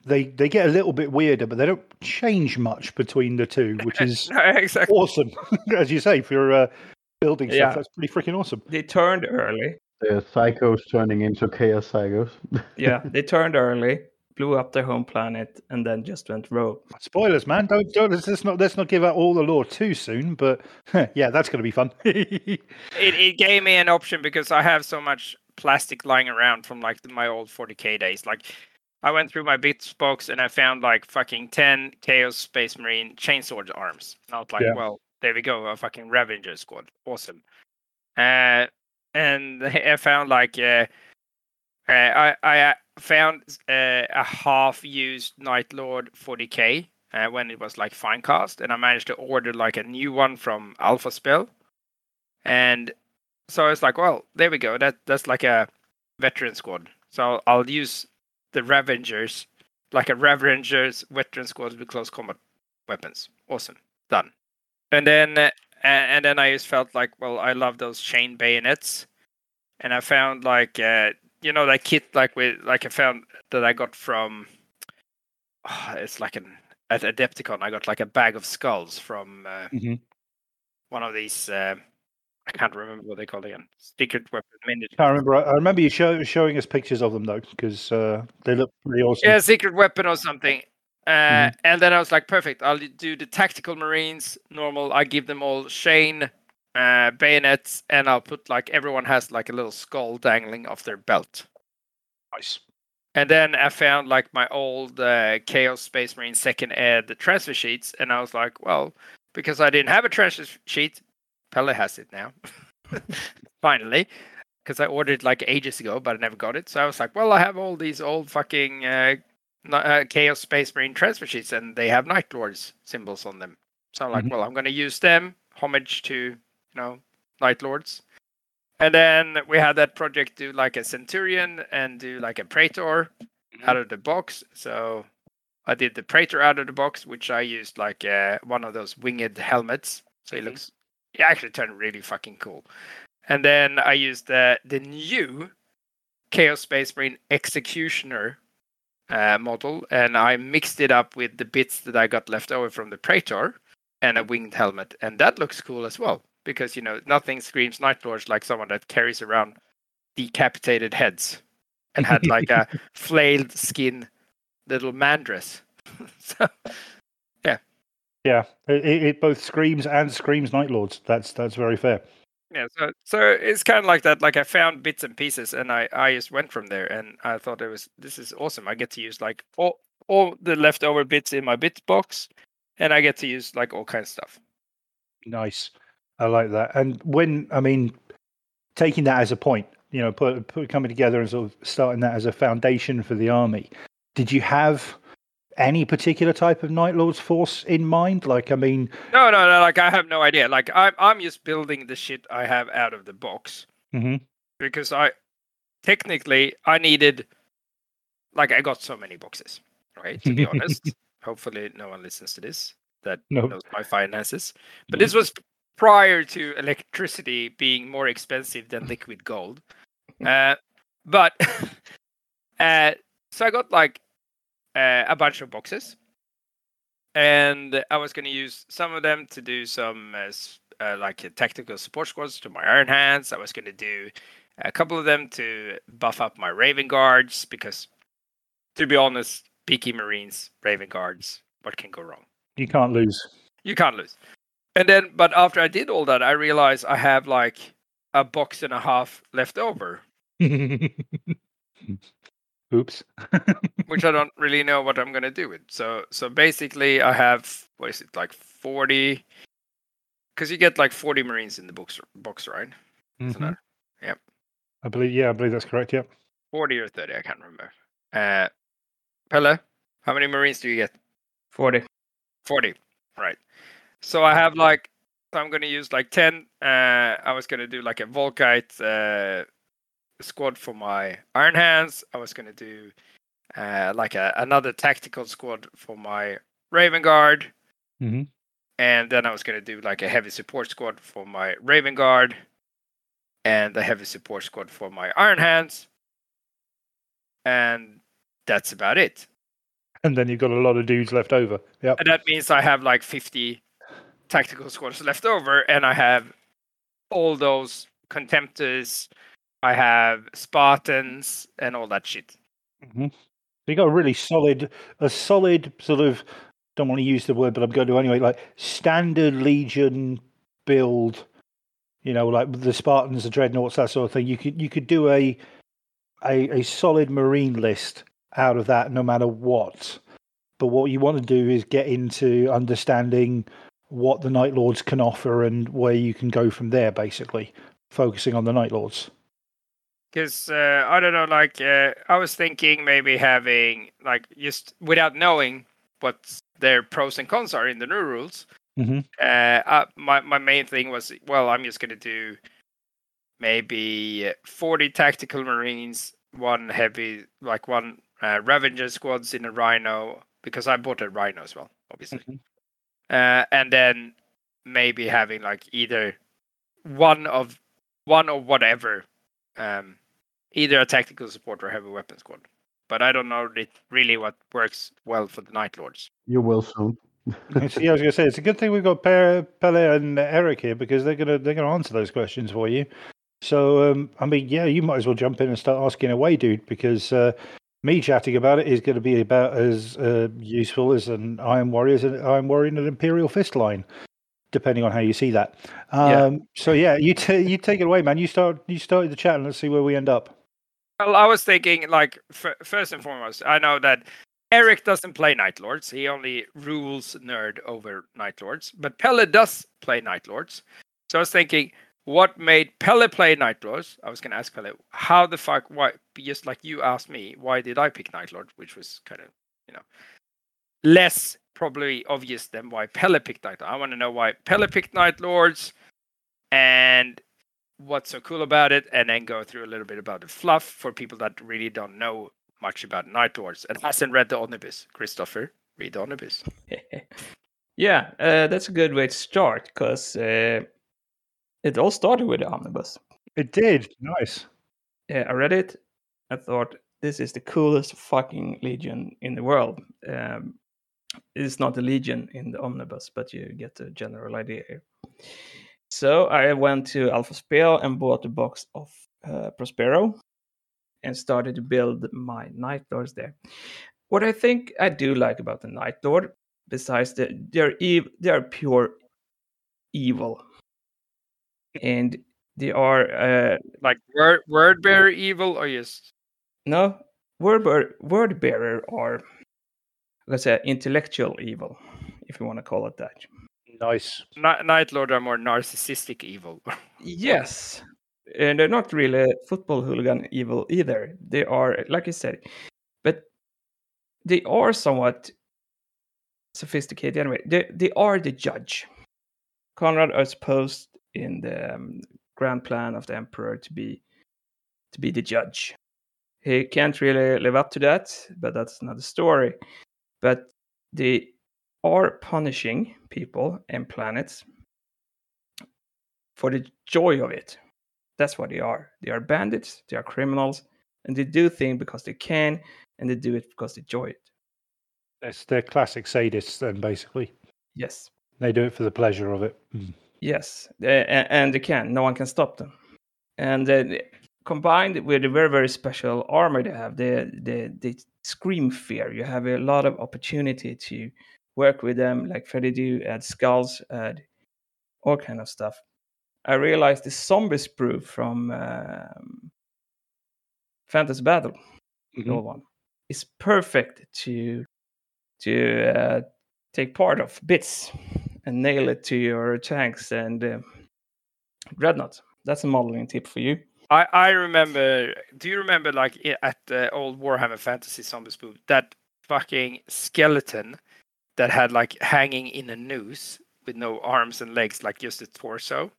they they get a little bit weirder, but they don't change much between the two, which is no, exactly awesome. As you say, for uh, building stuff, that's pretty freaking awesome. They turned early. the psychos turning into chaos psychos. Yeah, they turned early, blew up their home planet, and then just went rogue. Spoilers, man! Don't don't let's, let's not let's not give out all the lore too soon. But yeah, that's going to be fun. it, it gave me an option because I have so much plastic lying around from like my old 40k days. Like I went through my bits box and I found like fucking 10 Chaos Space Marine chainsword arms. And I was like, Yeah. well, there we go, a fucking Ravager squad. Awesome. Uh, and I found like uh, uh, I I uh, found uh, a half-used Night Lord 40k uh, when it was like fine cast, and I managed to order like a new one from Alphaspel, and so I was like, well, there we go. That that's like a veteran squad. So I'll use the Ravengers, like a Ravengers veteran squad with close combat weapons. Awesome, done. And then uh, and then I just felt like, well, I love those chain bayonets, and I found like uh, you know that kit like with like I found that I got from. ah, it's like an at Adepticon. I got like a bag of skulls from uh, Mhm. one of these. I can't remember what they call it again. Secret weapon miniature. I remember. I remember you show, showing us pictures of them though, because uh, they look pretty awesome. Yeah, secret weapon or something. Uh, Mhm. And then I was like, perfect. I'll do the tactical marines normal. I give them all chain uh, bayonets, and I'll put like everyone has like a little skull dangling off their belt. Nice. And then I found like my old uh, Chaos Space Marine second ed the transfer sheets, and I was like, well, because I didn't have a transfer sheet, Pelle has it now. Finally, because I ordered like ages ago, but I never got it. So I was like, well, I have all these old fucking uh, uh, Chaos Space Marine transfer sheets, and they have Night Lords symbols on them. So I'm like, Mhm. well, I'm going to use them, homage to you know Night Lords. And then we had that project do like a Centurion and do like a Praetor out of the box. So I did the Praetor out of the box, which I used like uh, one of those winged helmets. So it Mhm. looks, it actually turned really fucking cool. And then I used the the new Chaos Space Marine Executioner uh, model, and I mixed it up with the bits that I got left over from the Praetor and a winged helmet, and that looks cool as well. Because you know nothing screams Night Lords like someone that carries around decapitated heads and had like a flailed skin little mandress. so Yeah, it, it, both screams and screams Night Lords. That's that's very fair. yeah, so so it's kind of like that. Like I found bits and pieces, and I I just went from there, and I thought it was this is awesome. I get to use like all all the leftover bits in my bits box, and I get to use like all kinds of stuff. Nice. I like that. And when I mean, taking that as a point, you know, put, put coming together and sort of starting that as a foundation for the army. Did you have any particular type of Night Lord's force in mind? Like, I mean, No, no, no. Like I have no idea. Like I'm, I'm just building the shit I have out of the box mhm. because I, technically, I needed, like I got so many boxes, right? To be honest. Hopefully, no one listens to this that No. knows my finances. But this was prior to electricity being more expensive than liquid gold. Uh, but uh, so I got like uh, a bunch of boxes, and I was going to use some of them to do some uh, uh, like tactical support squads to my Iron Hands. I was going to do a couple of them to buff up my Raven Guards because, to be honest, Peaky Marines, Raven Guards, what can go wrong? you can't lose. You can't lose. And then, but after I did all that, I realized I have like a box and a half left over, Oops. which I don't really know what I'm gonna do with. So, so basically, I have what is it like forty? Because you get like forty Marines in the box, box, right? Isn't Mhm. it? Yep, I believe, yeah, I believe that's correct. Yeah. forty or thirty, I can't remember. Uh, Pelle, how many Marines do you get? 40. 40 right so i have like so i'm going to use like 10 uh i was going to do like a volkite uh squad for my iron hands i was going to do uh like a, another tactical squad for my raven guard Mhm. and then i was going to do like a heavy support squad for my raven guard and a heavy support squad for my iron hands and that's about it And then you've got a lot of dudes left over. Yep. And that means I have like 50 tactical squads left over, and I have all those contemptors, I have Spartans, and all that shit. hmm So you got a really solid, a solid sort of. Don't want to use the word, but I'm going to anyway. Like standard Legion build, you know, like the Spartans, the Dreadnoughts, that sort of thing. You could you could do a a, a solid Marine list out of that, no matter what. But what you want to do is get into understanding what the Night Lords can offer and where you can go from there. Basically, focusing on the Night Lords. Because uh, I don't know, like uh, I was thinking maybe having like just without knowing what their pros and cons are in the new rules. Mhm. Uh, my my main thing was well, I'm just gonna do maybe 40 tactical marines, one heavy, like one uh, Ravager squads in a Rhino because I bought a Rhino as well, obviously. Mhm. Uh, and then maybe having like either one of one or whatever um, either a tactical support or heavy weapon squad. But I don't know really what works well for the Night Lords. You will soon. So, yeah, I was going to say it's a good thing we've got Pe- Pele and Eric here because they're gonna they're gonna answer those questions for you. So um, I mean, yeah, you might as well jump in and start asking away, dude, because uh, me chatting about it is going to be about as uh, useful as an Iron Warrior as an Iron Warrior in an Imperial Fist line, depending on how you see that. Um, Yeah. So yeah, you t- you take it away, man. You start you started the chat and let's see where we end up. Well, I was thinking, like, f- first and foremost, I know that Eric doesn't play Night Lords. He only rules nerd over Night Lords. But Pelle does play Night Lords. So I was thinking, what made Pelle play Night Lords? I was going to ask Pelle, how the fuck, why, just like you asked me, why did I pick Night Lord? Which was kind of, you know, less probably obvious than why Pelle picked Night Lord. I want to know why Pelle picked Night Lords and what's so cool about it, and then go through a little bit about the fluff for people that really don't know much about Night Lords and hasn't read the Omnibus. Christopher, read the Omnibus. yeah, uh, that's a good way to start because uh, it all started with the omnibus. It did nice. Yeah, I read it. I thought this is the coolest fucking legion in the world. Um, it's not a legion in the omnibus, but you get the general idea here. So I went to Alphaspel and bought a box of uh, Prospero and started to build my Night Lords there. What I think I do like about the Night Lord, besides that they're ev- they're pure evil, and they are uh, Like word word bearer evil or yes, no word bear- word bearer are let's say intellectual evil, if you want to call it that. Nice. Ni- Night Lord are more narcissistic evil. Yes. And they're not really football hooligan evil either. They are, like I said, but they are somewhat sophisticated anyway. They they are the judge. Konrad is supposed in the um, grand plan of the emperor to be to be the judge. He can't really live up to that, but that's another story. But they are punishing people and planets for the joy of it. That's what they are. They are bandits, they are criminals, and they do things because they can, and they do it because they enjoy it. It's they're classic sadists, then basically Yes. they do it for the pleasure of it. Mm. Yes, and they can. No one can stop them. And uh, combined with the very very special armor they have, the the the scream fear. You have a lot of opportunity to work with them, like Freddy do, add skulls, add all kind of stuff. I realized the zombie sprue from um, Fantasy Battle, the old one, is perfect to to uh, take part of bits and nail it to your tanks and uh, dreadnought. That's a modeling tip for you. I, I remember. Do you remember, like at the old Warhammer Fantasy Zombie Spook, that fucking skeleton that had like hanging in a noose with no arms and legs, like just a torso?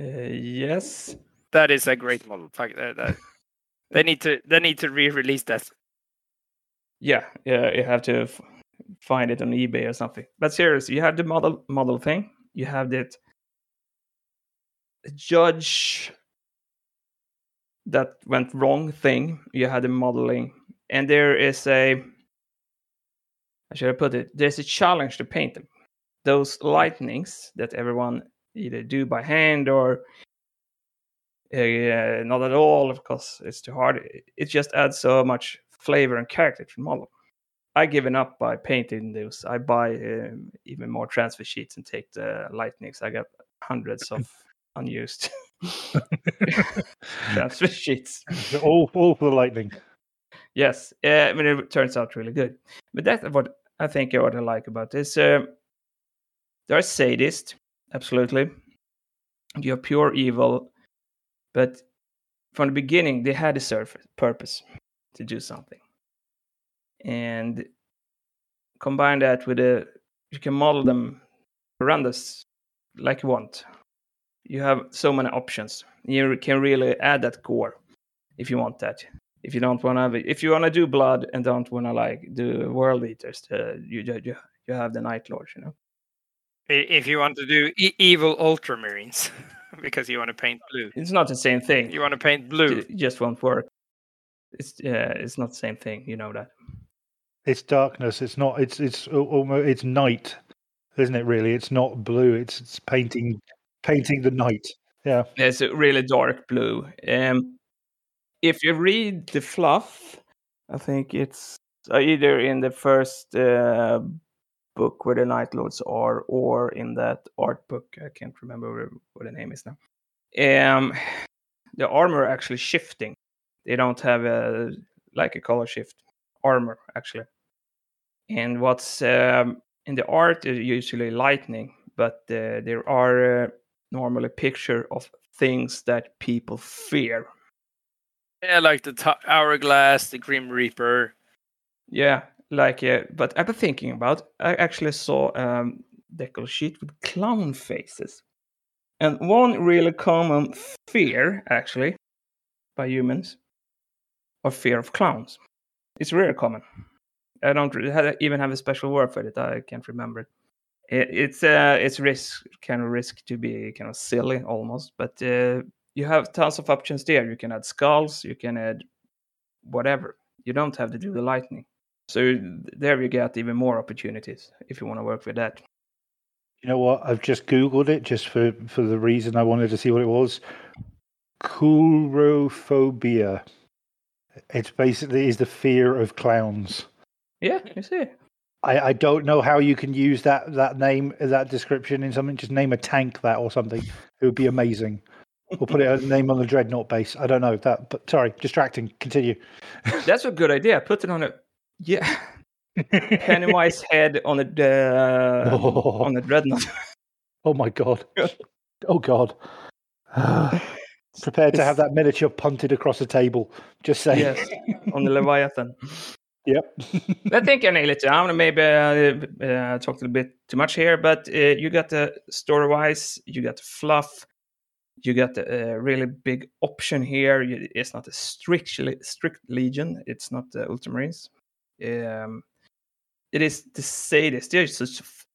Uh, yes. That is a great model. Fuck that. that. they need to. They need to re-release that. Yeah, yeah, you have to f- find it on eBay or something. But seriously, you have the model model thing. You have that judge that went wrong thing. You had the modeling, and there is a. How should have put it? There's a challenge to paint them. Those lightnings that everyone either do by hand or uh, not at all because it's too hard. It- It just adds so much flavor and character to the model. I given up by painting those. I buy um, even more transfer sheets and take the lightnings. I got hundreds of unused transfer sheets. all, all for the lightning. Yes, uh, I mean it turns out really good. But that's what I think what I like about this. Uh, they're sadists, absolutely. You're pure evil, but from the beginning they had a surface purpose to do something, and combine that with a you can model them horrendous like you want. You have so many options. You can really add that core if you want that if you don't want to have it, if you want to do blood and don't want to like do world eaters, uh, you, you you have the night lords, you know. If you want to do e- evil ultramarines, because you want to paint blue. It's not the same thing. You want to paint blue. It just won't work. It's yeah, it's not the same thing. You know that. It's darkness. It's not. It's it's almost. It's night, isn't it? Really, it's not blue. It's it's painting painting the night. Yeah. It's a really dark blue. Um, if you read the fluff, I think it's uh, either in the first uh, book where the Night Lords are, or in that art book. I can't remember what the name is now. Um, the armor actually shifting. They don't have a like a color shift armor actually. And what's um, in the art is usually lightning, but uh, there are uh, normally picture of things that people fear. Yeah, like the t- hourglass, the Grim Reaper. Yeah, like uh, but I've been thinking about. I actually saw um, decal sheet with clown faces, and one really common fear actually by humans, or fear of clowns. It's really common. I don't re- ha- even have a special word for it. I can't remember it. it it's uh, it's risk kind of risk to be kind of silly almost, but uh, you have tons of options there. You can add skulls, you can add whatever. You don't have to do the lightning. So there you get even more opportunities if you want to work with that. You know what? I've just googled it just for for the reason I wanted to see what it was. Coulrophobia. It's basically is the fear of clowns. Yeah, you see. I, I don't know how you can use that that name that description in something. Just name a tank that or something. It would be amazing. Or put a name on the dreadnought base. I don't know that. But sorry, distracting. Continue. That's a good idea. Put it on a yeah Pennywise head on a uh, Oh. on a dreadnought. Oh my god. Oh god. Prepared to have that miniature punted across the table. Just saying. yes, on the Leviathan. Yep. I think I nailed it down. Maybe uh, uh, talked a little bit too much here, but uh, you got the story wise, you got the fluff, you got uh, really big option here. It's not a strict strict legion. It's not the Ultramarines. Um, it is the sadists. They're so,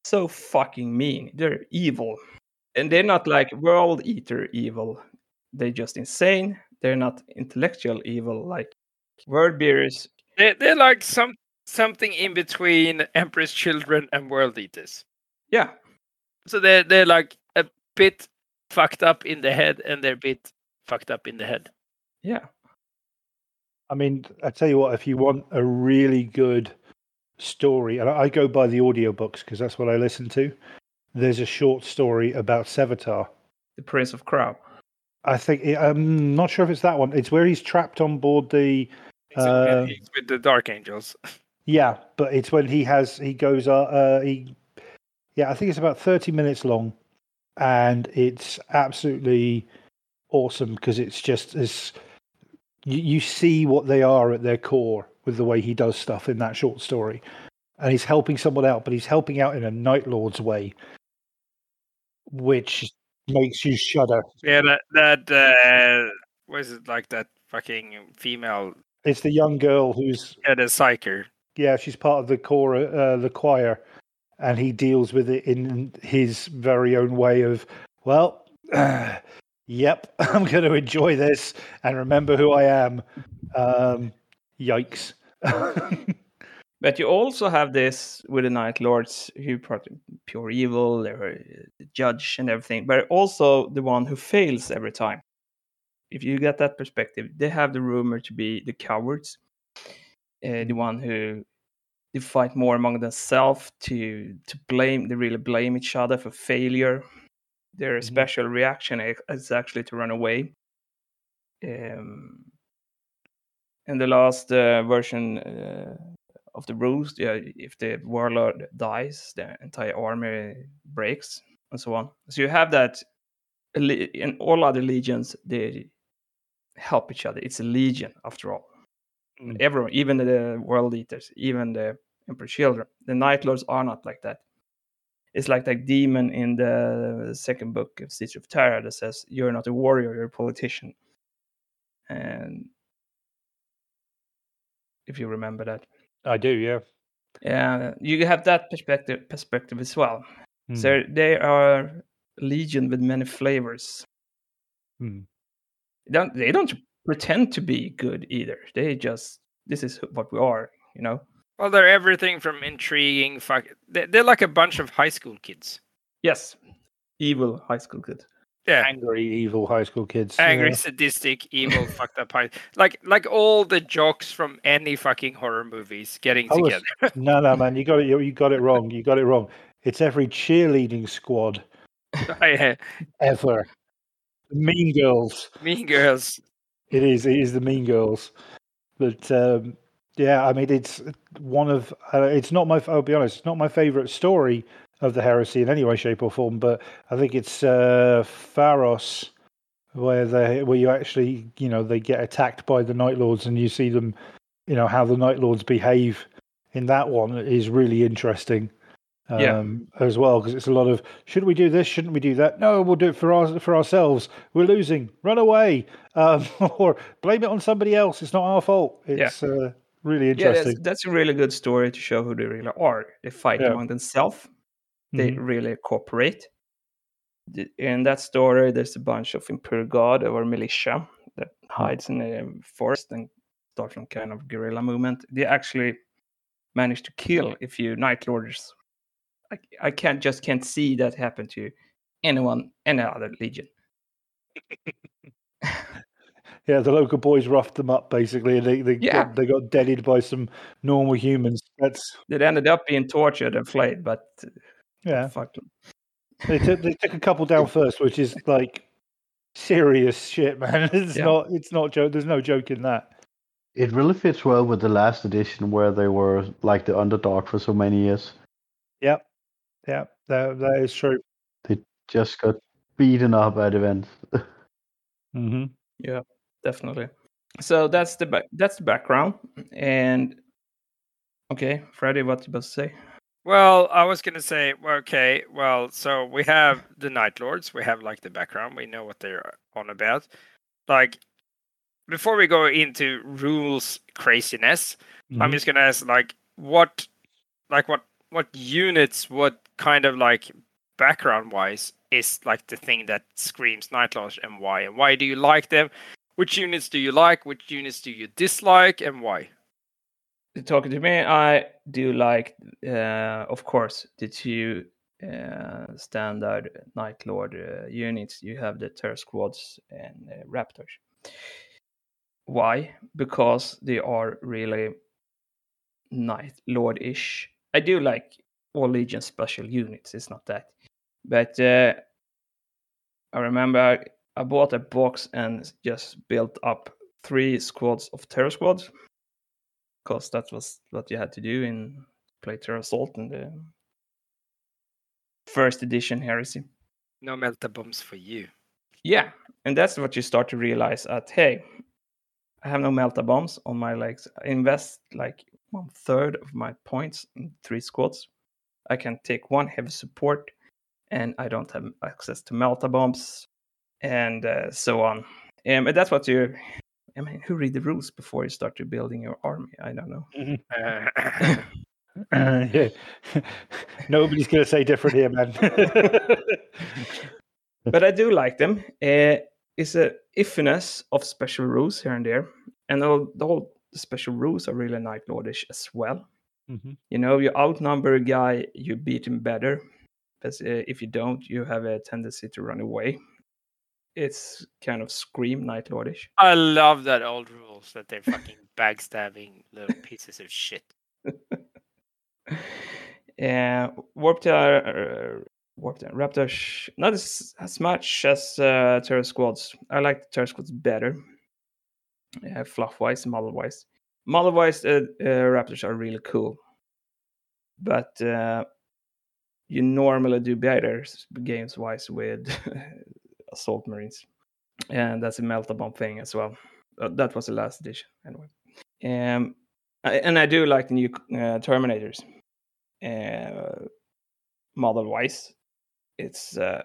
so fucking mean. They're evil, and they're not like world eater evil. They're just insane. They're not intellectual evil like word beers They they're like some something in between Emperor's Children and World Eaters. Yeah, So they're they're like a bit fucked up in the head and they're a bit fucked up in the head. yeah. I mean, I tell you what, if you want a really good story, and I I go by the audiobooks because that's what I listen to. There's a short story about Sevatar. The Prince of Crow. I think I'm not sure if it's that one. It's where he's trapped on board the. Uh, he's with the Dark Angels. Yeah, but it's when he has he goes uh, uh he. Yeah, I think it's about thirty minutes long, and it's absolutely awesome because it's just as you, you see what they are at their core with the way he does stuff in that short story, and he's helping someone out, but he's helping out in a Night Lord's way, which makes you shudder. Yeah, that that uh, what is it like that fucking female It's the young girl who's yeah, the psyker. yeah, she's part of the core, uh, the choir, and he deals with it in his very own way of, well, yep, I'm going to enjoy this and remember who I am. Um, yikes. But you also have this with the Night Lords, who pure evil, they're uh, the judge and everything, but also the one who fails every time. If you get that perspective, they have the rumor to be the cowards, uh, the one who they fight more among themselves to to blame. They really blame each other for failure. Their Mhm. special reaction is actually to run away. Um, in the last uh, version uh, of the rules, yeah, if the warlord dies, the entire army breaks and so on. So you have that in all other legions, they help each other. It's a legion after all. Mm. Everyone, even the world eaters, even the emperor children, the night lords are not like that. It's like that demon in the second book of Siege of Terra that says, "You're not a warrior, you're a politician." And if you remember that, I do, yeah. yeah, you have that perspective perspective as well. Hmm. So they are legion with many flavors. They don't they don't pretend to be good either. They just this is what we are, you know. Well, they're everything from intriguing. Fuck, they- they're like a bunch of high school kids. Yes, evil high school kids. Yeah, Angry, evil high school kids. angry, yeah. sadistic, evil, fucked up high. Like like all the jocks from any fucking horror movies getting I was- together. No, no, man, you got it. You, you got it wrong. You got it wrong. It's every cheerleading squad oh, Yeah, ever. Mean Girls. mean girls. It is. It is the Mean Girls. But um, yeah, I mean, it's one of. Uh, it's not my. I'll be honest. It's not my favorite story of the heresy in any way, shape, or form. But I think it's uh, Pharos, where they where you actually, you know, they get attacked by the Night Lords, and you see them, you know, how the Night Lords behave. In that one is really interesting. Um, Yeah. as well because it's a lot of should we do this shouldn't we do that no we'll do it for our for ourselves we're losing run away um, or blame it on somebody else it's not our fault Yeah. it's uh, really Yeah, that's, that's a really good story to show who they really are. They fight Yeah. among themselves. They Mhm. really cooperate. In that story, there's a bunch of imperial guard or militia that hides in the forest and starts some kind of guerrilla movement. They actually manage to kill a few night lords. I, I can't just can't see that happen to anyone, any other legion. yeah the local boys roughed them up basically and they they, Yeah. got, they got deaded by some normal humans that's They ended up being tortured and flayed, but uh, yeah fuck them. they took they took a couple down first which is like serious shit man it's Yeah. not it's not joke there's no joke in that It really fits well with the last edition where they were like the underdog for so many years. Yep yeah that, that is true They Just got beaten up at events. hmm Yeah, definitely. So that's the back, that's the background, and Okay, Freddie, what you about to say? Well, I was gonna say, okay, well, so we have the Night Lords. We have like the background. We know what they're on about. Like, before we go into rules craziness, I'm Mhm. just gonna ask, like, what, like, what, what units, what kind of like background wise is like the thing that screams Night Lords and why? And why do you like them? Which units do you like? Which units do you dislike, and why? Talking to me, I do like, uh, of course, the two uh, standard Night Lord uh, units. You have the Terror Squads and uh, Raptors. Why? Because they are really Night Lord ish. I do like all Legion special units, it's not that. But uh, I remember I, bought a box and just built up three squads of Terror Squads because that was what you had to do in play Terror Assault in the first edition Heresy. No melta bombs for you. Yeah, and that's what you start to realize at hey, I have no melta bombs on my legs. I invest like one third of my points in three squads. I can take one heavy support, and I don't have access to melta bombs, and uh, so on. Um, and that's what you. I mean, who read the rules before you start to building your army? I don't know. Uh, yeah. Nobody's going to say different here, man. but I do like them. Uh, it's a iffiness of special rules here and there, and all the whole special rules are really Night Lordish as well. Mhm. You know, you outnumber a guy, you beat him better. But uh, if you don't, you have a tendency to run away. It's kind of scream Night Lordish. I love that old rules that they're fucking backstabbing little pieces of shit. Uh, Warp Terror, uh, Warp Terror, Raptors, not as, as much as uh, Terror Squads. I like the Terror Squads better, uh, fluff wise, model wise. Model wise, uh, Raptors are really cool, but uh, you normally do better games wise with Assault Marines, and that's a Melta Bomb thing as well. Uh, that was the last edition, anyway. Um, I, and I do like the new uh, Terminators model wise. Uh,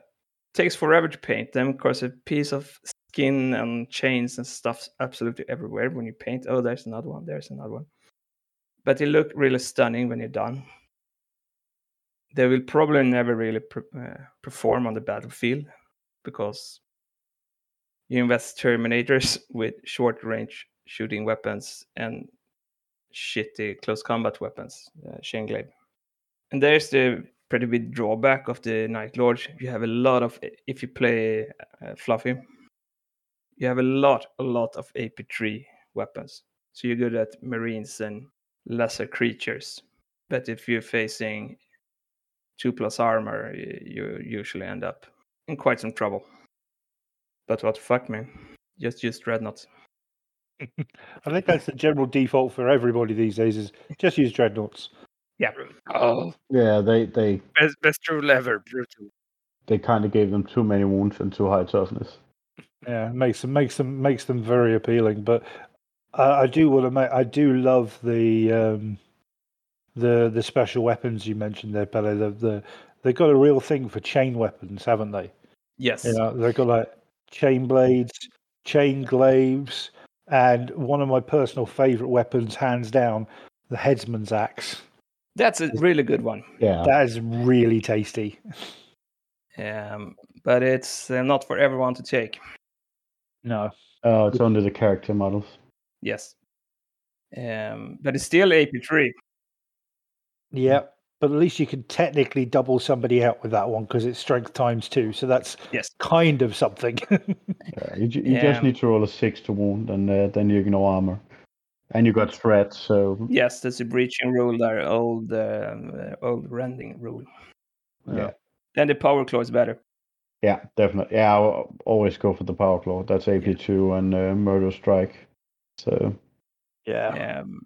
takes forever to paint them because a piece of skin and chains and stuff absolutely everywhere when you paint. Oh, there's another one. There's another one. But they look really stunning when you're done. They will probably never really pre- uh, perform on the battlefield because you invest Terminators with short range shooting weapons and shitty close combat weapons, uh. And there's the pretty big drawback of the Night Lord. You have a lot of, if you play uh, Fluffy, you have a lot, a lot of AP3 weapons. So you're good at Marines and lesser creatures. But if you're facing two plus armor, you usually end up in quite some trouble. But what the fuck, man? Just use dreadnoughts. I think that's the general default for everybody these days is just use dreadnoughts. Yeah. Oh, Yeah, they they best, best rule ever, brutal. they kind of gave them too many wounds and too high toughness. Yeah, makes them makes them makes them very appealing. But I, I do want to make I do love the um, the the special weapons you mentioned there, Pele. The, the they've got a real thing for chain weapons, haven't they? Yes. You know, they've got like chain blades, chain glaives, and one of my personal favorite weapons, hands down, the headsman's axe. That's a really good one. Yeah, That is really tasty. Um, but it's uh, not for everyone to take. No, uh, it's only the character models. Yes. Um, but it's still AP3. yeah, but at least you can technically double somebody out with that one because it's strength times two. So that's Yes. kind of something. Yeah, you you Yeah. just need to roll a six to wound, and uh, then you ignore armor, and you got threat. So Yes, that's a breaching rule there, old um, uh, old rending rule. yeah, Then the power claw is better. Yeah, definitely. Yeah, I'll always go for the power claw. That's AP two and uh, murder strike. So yeah. Um,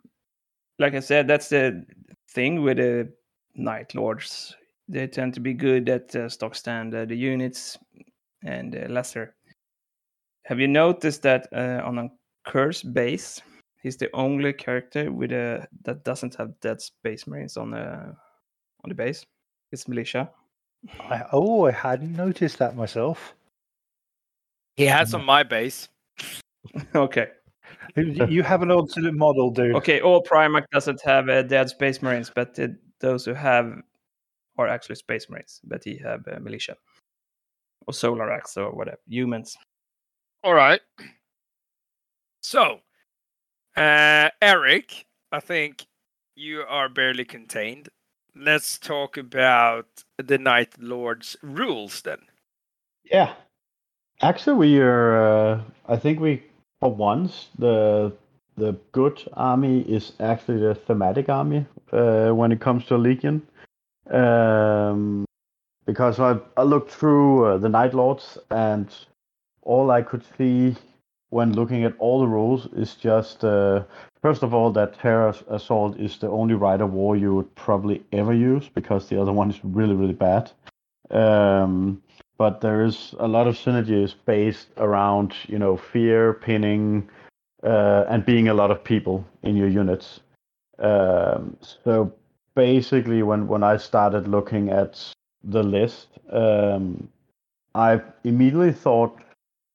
like I said, that's the thing with the Night Lords. They tend to be good at uh, stock standard units and uh, lesser. Have you noticed that uh, on a Curze base, He's the only character with a that doesn't have dead space marines on the on the base. It's militia. I, oh, I hadn't noticed that myself. He has on my base. okay. You you have an alternate model, dude. Okay, all Primarch doesn't have uh, dead space marines, but uh, those who have are actually space marines, but he have uh, militia or solar aux or whatever humans. All right. So, uh, Eric, I think you are barely contained. Let's talk about the Night Lord's rules then. Yeah. Actually, we are. Uh, I think we, for once, the the good army is actually the thematic army uh, when it comes to Legion. Um, because I, I looked through uh, the Night Lords and all I could see when looking at all the rules is just uh, first of all that Terror Assault is the only Rite of War you would probably ever use because the other one is really really bad. Um, but there is a lot of synergies based around you know fear, pinning, uh, and being a lot of people in your units. Um, so basically, when when I started looking at the list, um, I immediately thought,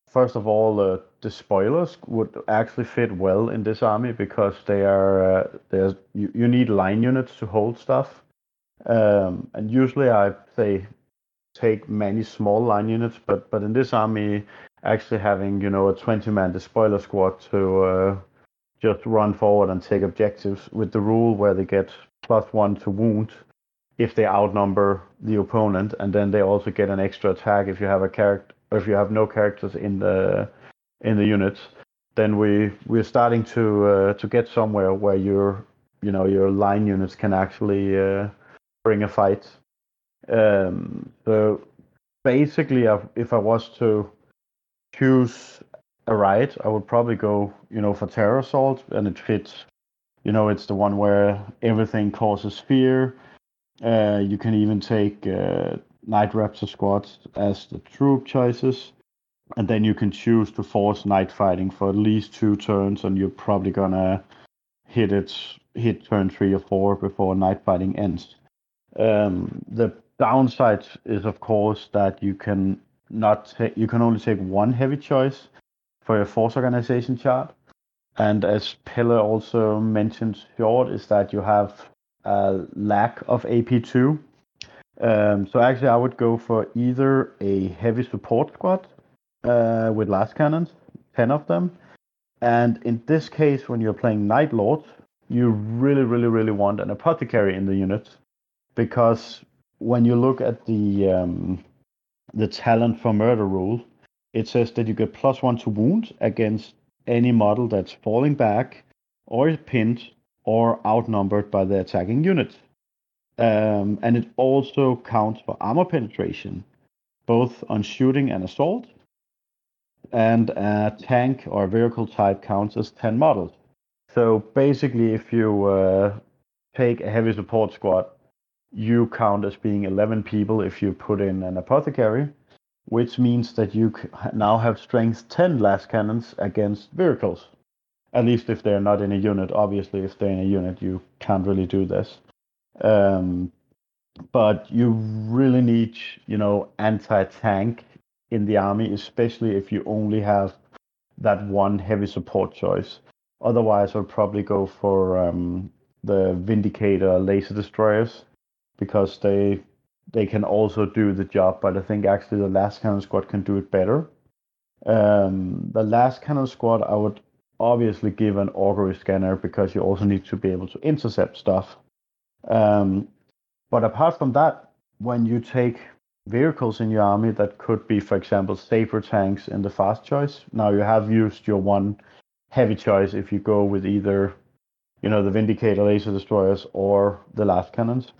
first of all, uh, despoilers would actually fit well in this army because they are uh, there's you, you need line units to hold stuff, um, and usually I say take many small line units, but but in this army, actually having you know a 20 man despoiler squad to uh, just run forward and take objectives with the rule where they get plus one to wound if they outnumber the opponent, and then they also get an extra attack if you have a character if you have no characters in the in the units. Then we we're starting to uh, to get somewhere where your you know your line units can actually uh, bring a fight. Um, so basically, if I was to choose a right, I would probably go you know for terror assault, and it fits. You know, it's the one where everything causes fear uh, you can even take uh, Night Raptor squads as the troop choices, and then you can choose to force night fighting for at least two turns, and you're probably gonna hit it hit turn three or four before night fighting ends. Um, the downside is, of course, that you can not ta- you can only take one heavy choice for your force organization chart. And as Pelle also mentioned short, is that you have a lack of AP2. Um, so actually, I would go for either a heavy support squad uh, with lascannons, 10 of them. And in this case, when you're playing Night Lord, you really, really, really want an apothecary in the unit because when you look at the um, the talent for murder rule, it says that you get plus one to wound against any model that's falling back or pinned or outnumbered by the attacking unit. Um, and it also counts for armor penetration, both on shooting and assault. And a tank or vehicle type counts as 10 models. So basically, if you uh, take a heavy support squad, you count as being 11 people if you put in an apothecary, which means that you now have strength 10 lascannons against vehicles at least if they're not in a unit. Obviously, if they're in a unit, you can't really do this. Um, but you really need, you know, anti-tank in the army, especially if you only have that one heavy support choice. Otherwise, I'll probably go for um, the Vindicator laser destroyers because they they can also do the job. But I think actually the lascannon squad can do it better. Um, the lascannon squad, I would obviously give an augury scanner because you also need to be able to intercept stuff. Um, but apart from that, when you take vehicles in your army that could be, for example, saber tanks in the fast choice, now you have used your one heavy choice if you go with either, you know, the Vindicator laser destroyers or the lascannons.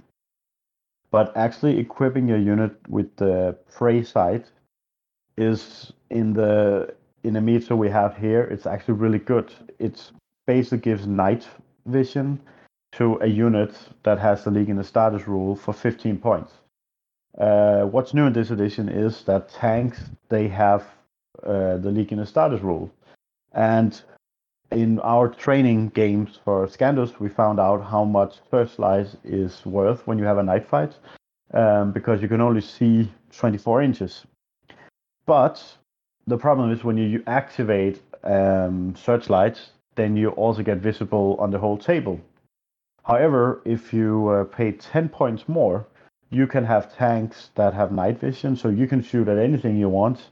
But actually equipping your unit with the prey sight is in the in the meter we have here, it's actually really good. It basically gives night vision to a unit that has the Legion Astartes rule for 15 points. Uh, what's new in this edition is that tanks they have uh, the Legion Astartes rule, and in our training games for Scandus, we found out how much first Searchlight is worth when you have a night fight, um, because you can only see 24 inches. But the problem is when you activate um, Searchlight, then you also get visible on the whole table. However, if you uh, pay 10 points more, you can have tanks that have night vision, so you can shoot at anything you want.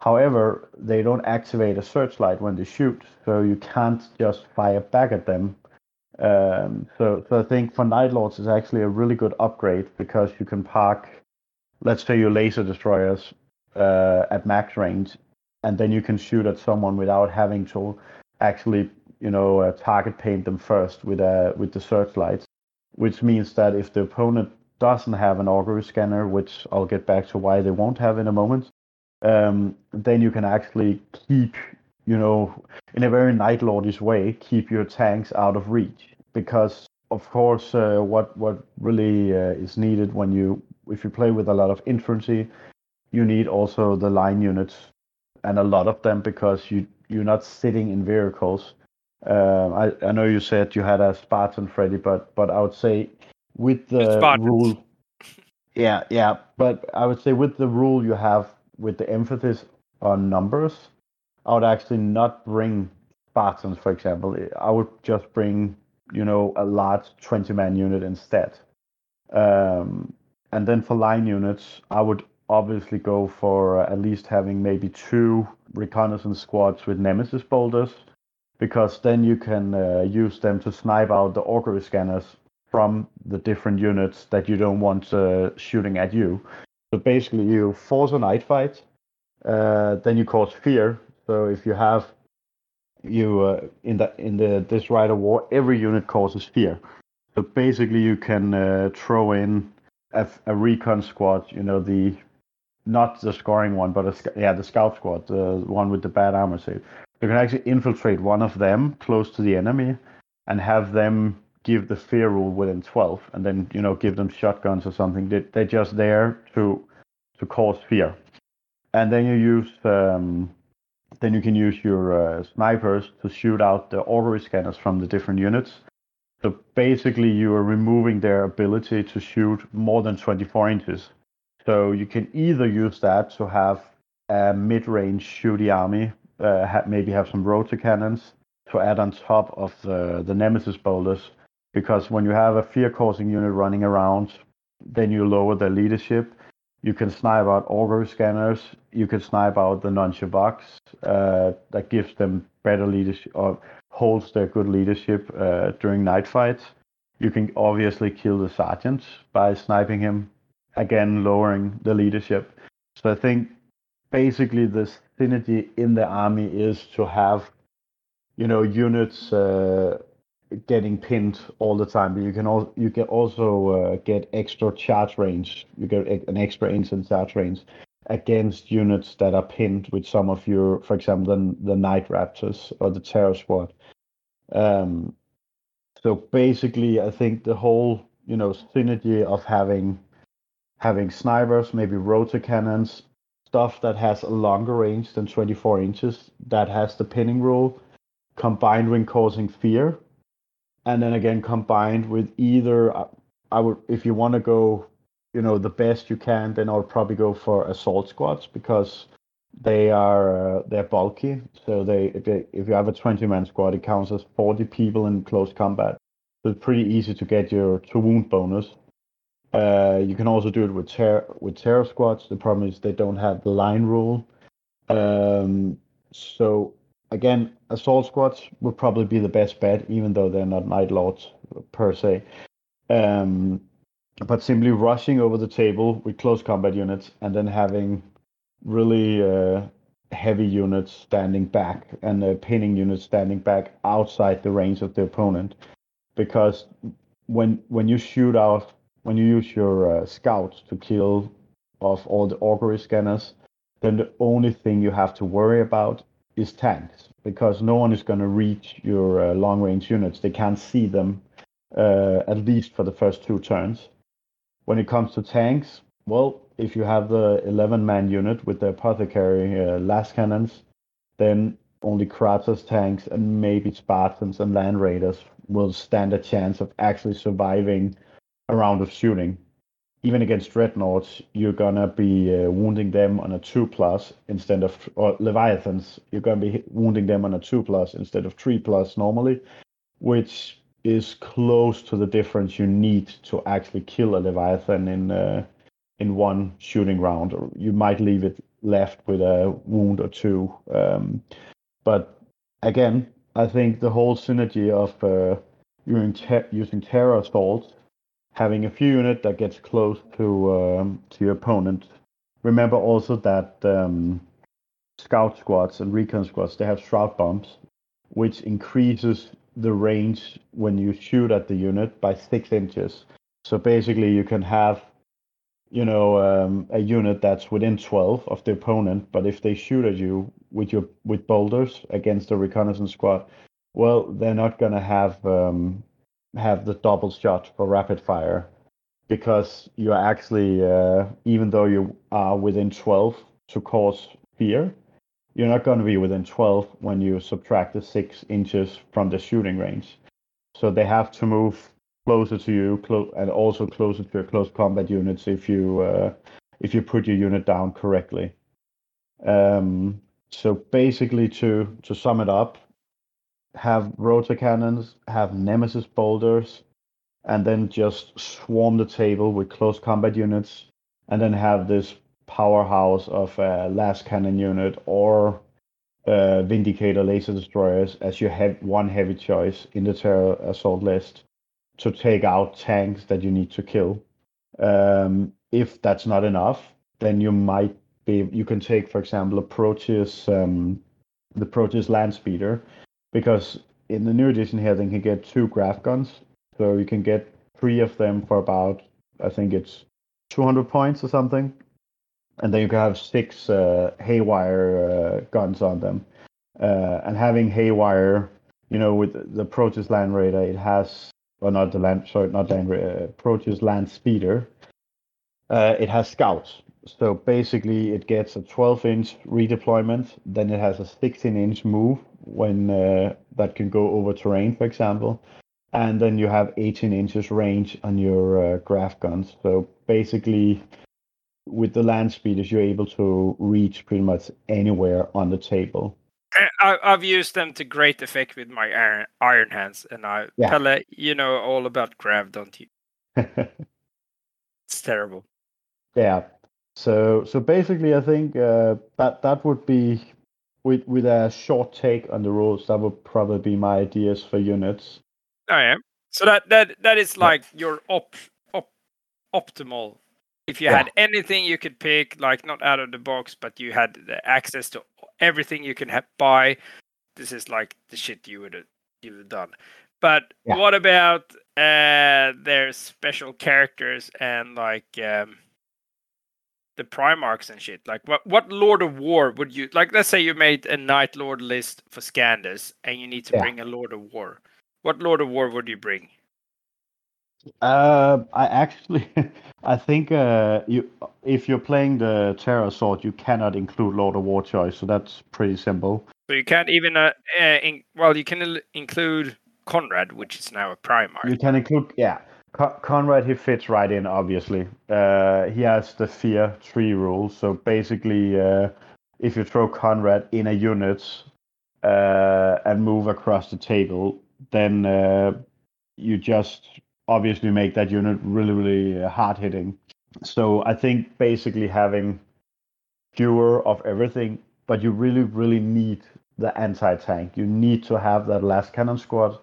However, they don't activate a searchlight when they shoot, so you can't just fire back at them. Um, so, so I think for Night Lords is actually a really good upgrade because you can park, let's say your laser destroyers uh, at max range, and then you can shoot at someone without having to actually, you know, uh, target paint them first with a with the searchlights. Which means that if the opponent doesn't have an augury scanner, which I'll get back to why they won't have in a moment, um, then you can actually keep, you know, in a very night lordish way, keep your tanks out of reach. Because of course, uh, what what really uh, is needed when you if you play with a lot of infantry, you need also the line units and a lot of them because you you're not sitting in vehicles. Um, I I know you said you had a Spartan, Freddy, but but I would say with the rule, yeah, yeah, but I would say with the rule you have with the emphasis on numbers, I would actually not bring Spartans, for example. I would just bring you know a large 20 man unit instead. Um, and then for line units, I would obviously go for uh, at least having maybe two reconnaissance squads with Nemesis bolters, because then you can uh, use them to snipe out the augury scanners from the different units that you don't want uh, shooting at you. So basically, you force a night fight, uh, then you cause fear. So if you have you uh, in the in the this rite of war, every unit causes fear. So basically, you can uh, throw in a, a recon squad. You know the not the scoring one, but a, yeah, the scout squad, the one with the bad armor save. You can actually infiltrate one of them close to the enemy, and have them give the fear rule within 12, and then you know give them shotguns or something. They, they're just there to to cause fear, and then you use um, then you can use your uh, snipers to shoot out the augury scanners from the different units. So basically, you are removing their ability to shoot more than 24 inches. So you can either use that to have a mid-range shooty army, uh, ha- maybe have some rotor cannons to add on top of the, the Nemesis bolters, because when you have a fear-causing unit running around, then you lower their leadership. You can snipe out augury scanners. You can snipe out the non-Shabaks. Uh, that gives them better leadership or holds their good leadership uh, during night fights. You can obviously kill the sergeant by sniping him again lowering the leadership. So I think basically the synergy in the army is to have, you know, units uh, getting pinned all the time. But you can also you can also uh, get extra charge range. You get an extra instant charge range against units that are pinned with some of your, for example, the, the Night Raptors or the Terror Squad. Um, so basically, I think the whole you know synergy of having having snipers, maybe rotor cannons, stuff that has a longer range than 24 inches, that has the pinning rule, combined with causing fear, and then again combined with either uh, I would if you want to go, you know, the best you can, then I'll probably go for assault squads because they are uh, they're bulky. So they, if they if you have a 20 man squad, it counts as 40 people in close combat. So it's pretty easy to get your to wound bonus. Uh, you can also do it with ter- with terror squads. The problem is they don't have the line rule. Um, so again, assault squads would probably be the best bet, even though they're not night lords per se. Um, but simply rushing over the table with close combat units and then having really uh, heavy units standing back and uh, pinning units standing back outside the range of the opponent, because when when you shoot out when you use your uh, scouts to kill off all the augury scanners, then the only thing you have to worry about is tanks because no one is going to reach your uh, long range units. They can't see them uh, at least for the first two turns. When it comes to tanks, well, if you have the 11 man unit with the apothecary uh, lascannons, then only Kratos tanks and maybe Spartans and Land Raiders will stand a chance of actually surviving a round of shooting. Even against Dreadnoughts, you're gonna be uh, wounding them on a two plus instead of or Leviathans, you're gonna be wounding them on a two plus instead of three plus normally, which is close to the difference you need to actually kill a Leviathan in uh, in one shooting round. Or you might leave it left with a wound or two. Um, but again, I think the whole synergy of uh, using, using terror assault, having a few unit that gets close to um, to your opponent. Remember also that um, scout squads and recon squads they have shroud bombs, which increases the range when you shoot at the unit by six inches. So basically, you can have you know um, a unit that's within 12 of the opponent but if they shoot at you with your with bolters against a reconnaissance squad well they're not going to have um, have the double shot for rapid fire because you're actually uh, even though you are within 12 to cause fear you're not going to be within 12 when you subtract the six inches from the shooting range so they have to move closer to you, clo- and also closer to your close combat units if you uh, if you put your unit down correctly. Um, so basically, to to sum it up, have rotor cannons, have nemesis bolters, and then just swarm the table with close combat units, and then have this powerhouse of a lascannon unit or uh, Vindicator laser destroyers as your hev- one heavy choice in the terror assault list to take out tanks that you need to kill. Um, if that's not enough, then you might be you can take, for example, a Proteus, um, the Proteus land speeder, because in the new edition here they can get two grav guns, so you can get three of them for about I think it's 200 points or something, and then you can have six uh, haywire uh, guns on them, uh, and having haywire, you know, with the Proteus Land Raider, it has or not the land, sorry, not land, uh, Proteus Land Speeder. Uh, it has scouts, so basically it gets a 12-inch redeployment. Then it has a 16-inch move when uh, that can go over terrain, for example, and then you have 18 inches range on your uh, grav guns. So basically, with the land speeders, you're able to reach pretty much anywhere on the table. I, I've used them to great effect with my iron, iron hands, and I Yeah. Pelle, you know all about grav, don't you? It's terrible. Yeah. So so basically, I think uh, that that would be with with a short take on the rules. That would probably be my ideas for units. I am. So that that that is Yeah. like your op, op optimal. If you Yeah. had anything you could pick, like not out of the box, but you had the access to everything you can ha- buy, this is like the shit you would have you would have done. But Yeah. what about uh their special characters and like um the Primarchs and shit? Like what what Lord of War would you like let's say you made a Night Lord list for Scandus and you need to Yeah. bring a Lord of War. What Lord of War would you bring? Uh, I actually, I think uh, you if you're playing the Terror Assault, you cannot include Lord of War choice. So that's pretty simple. So you can't even uh, uh in, well you can include Konrad, which is now a Primarch. You can include, yeah. Con- Konrad, he fits right in, obviously. Uh, he has the Fear 3 rule. So basically, uh, if you throw Konrad in a unit uh, and move across the table, then uh, you just obviously make that unit really, really uh, hard hitting. So I think basically having fewer of everything, but you really, really need the anti tank. You need to have that lascannon squad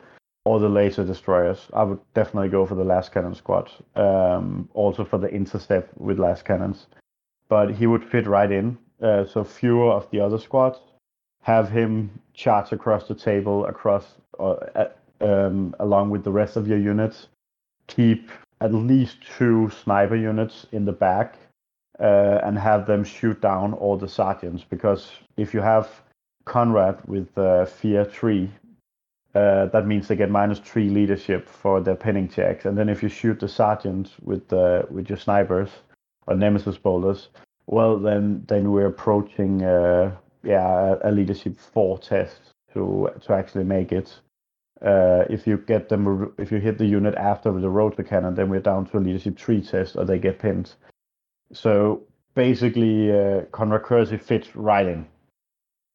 or the laser destroyers. I would definitely go for the lascannon squad. Um, also for the intercept with lascannons, but he would fit right in. Uh, so fewer of the other squads. Have him charge across the table, across uh, um, along with the rest of your units. Keep at least two sniper units in the back, uh, and have them shoot down all the sergeants. Because if you have Konrad with uh, Fear three, uh, that means they get minus three leadership for their pinning checks. And then if you shoot the sergeant with uh, with your snipers or nemesis bolters, well then then we're approaching uh, yeah a, leadership four test to to actually make it. Uh, if you get them, if you hit the unit after the rotor cannon, then we're down to a leadership three test, or they get pinned. So basically, uh, Konrad Curze fits right in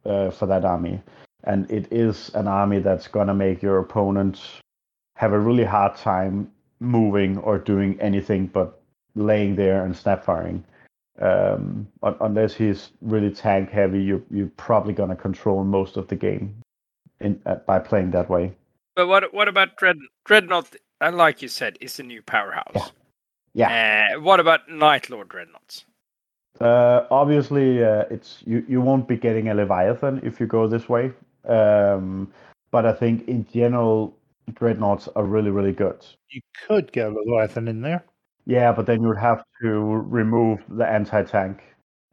uh, for that army, and it is an army that's gonna make your opponent have a really hard time moving or doing anything but laying there and snap firing. Um, un- unless he's really tank heavy, you you're probably gonna control most of the game in uh, by playing that way. But what what about Dread Dreadnought? And like you said, is a new powerhouse. Yeah. Uh, what about Night Lord Dreadnoughts? Uh, obviously, uh, it's you. You won't be getting a Leviathan if you go this way. Um, but I think in general, dreadnoughts are really, really good. You could get a Leviathan in there. Yeah, but then you would have to remove the anti-tank,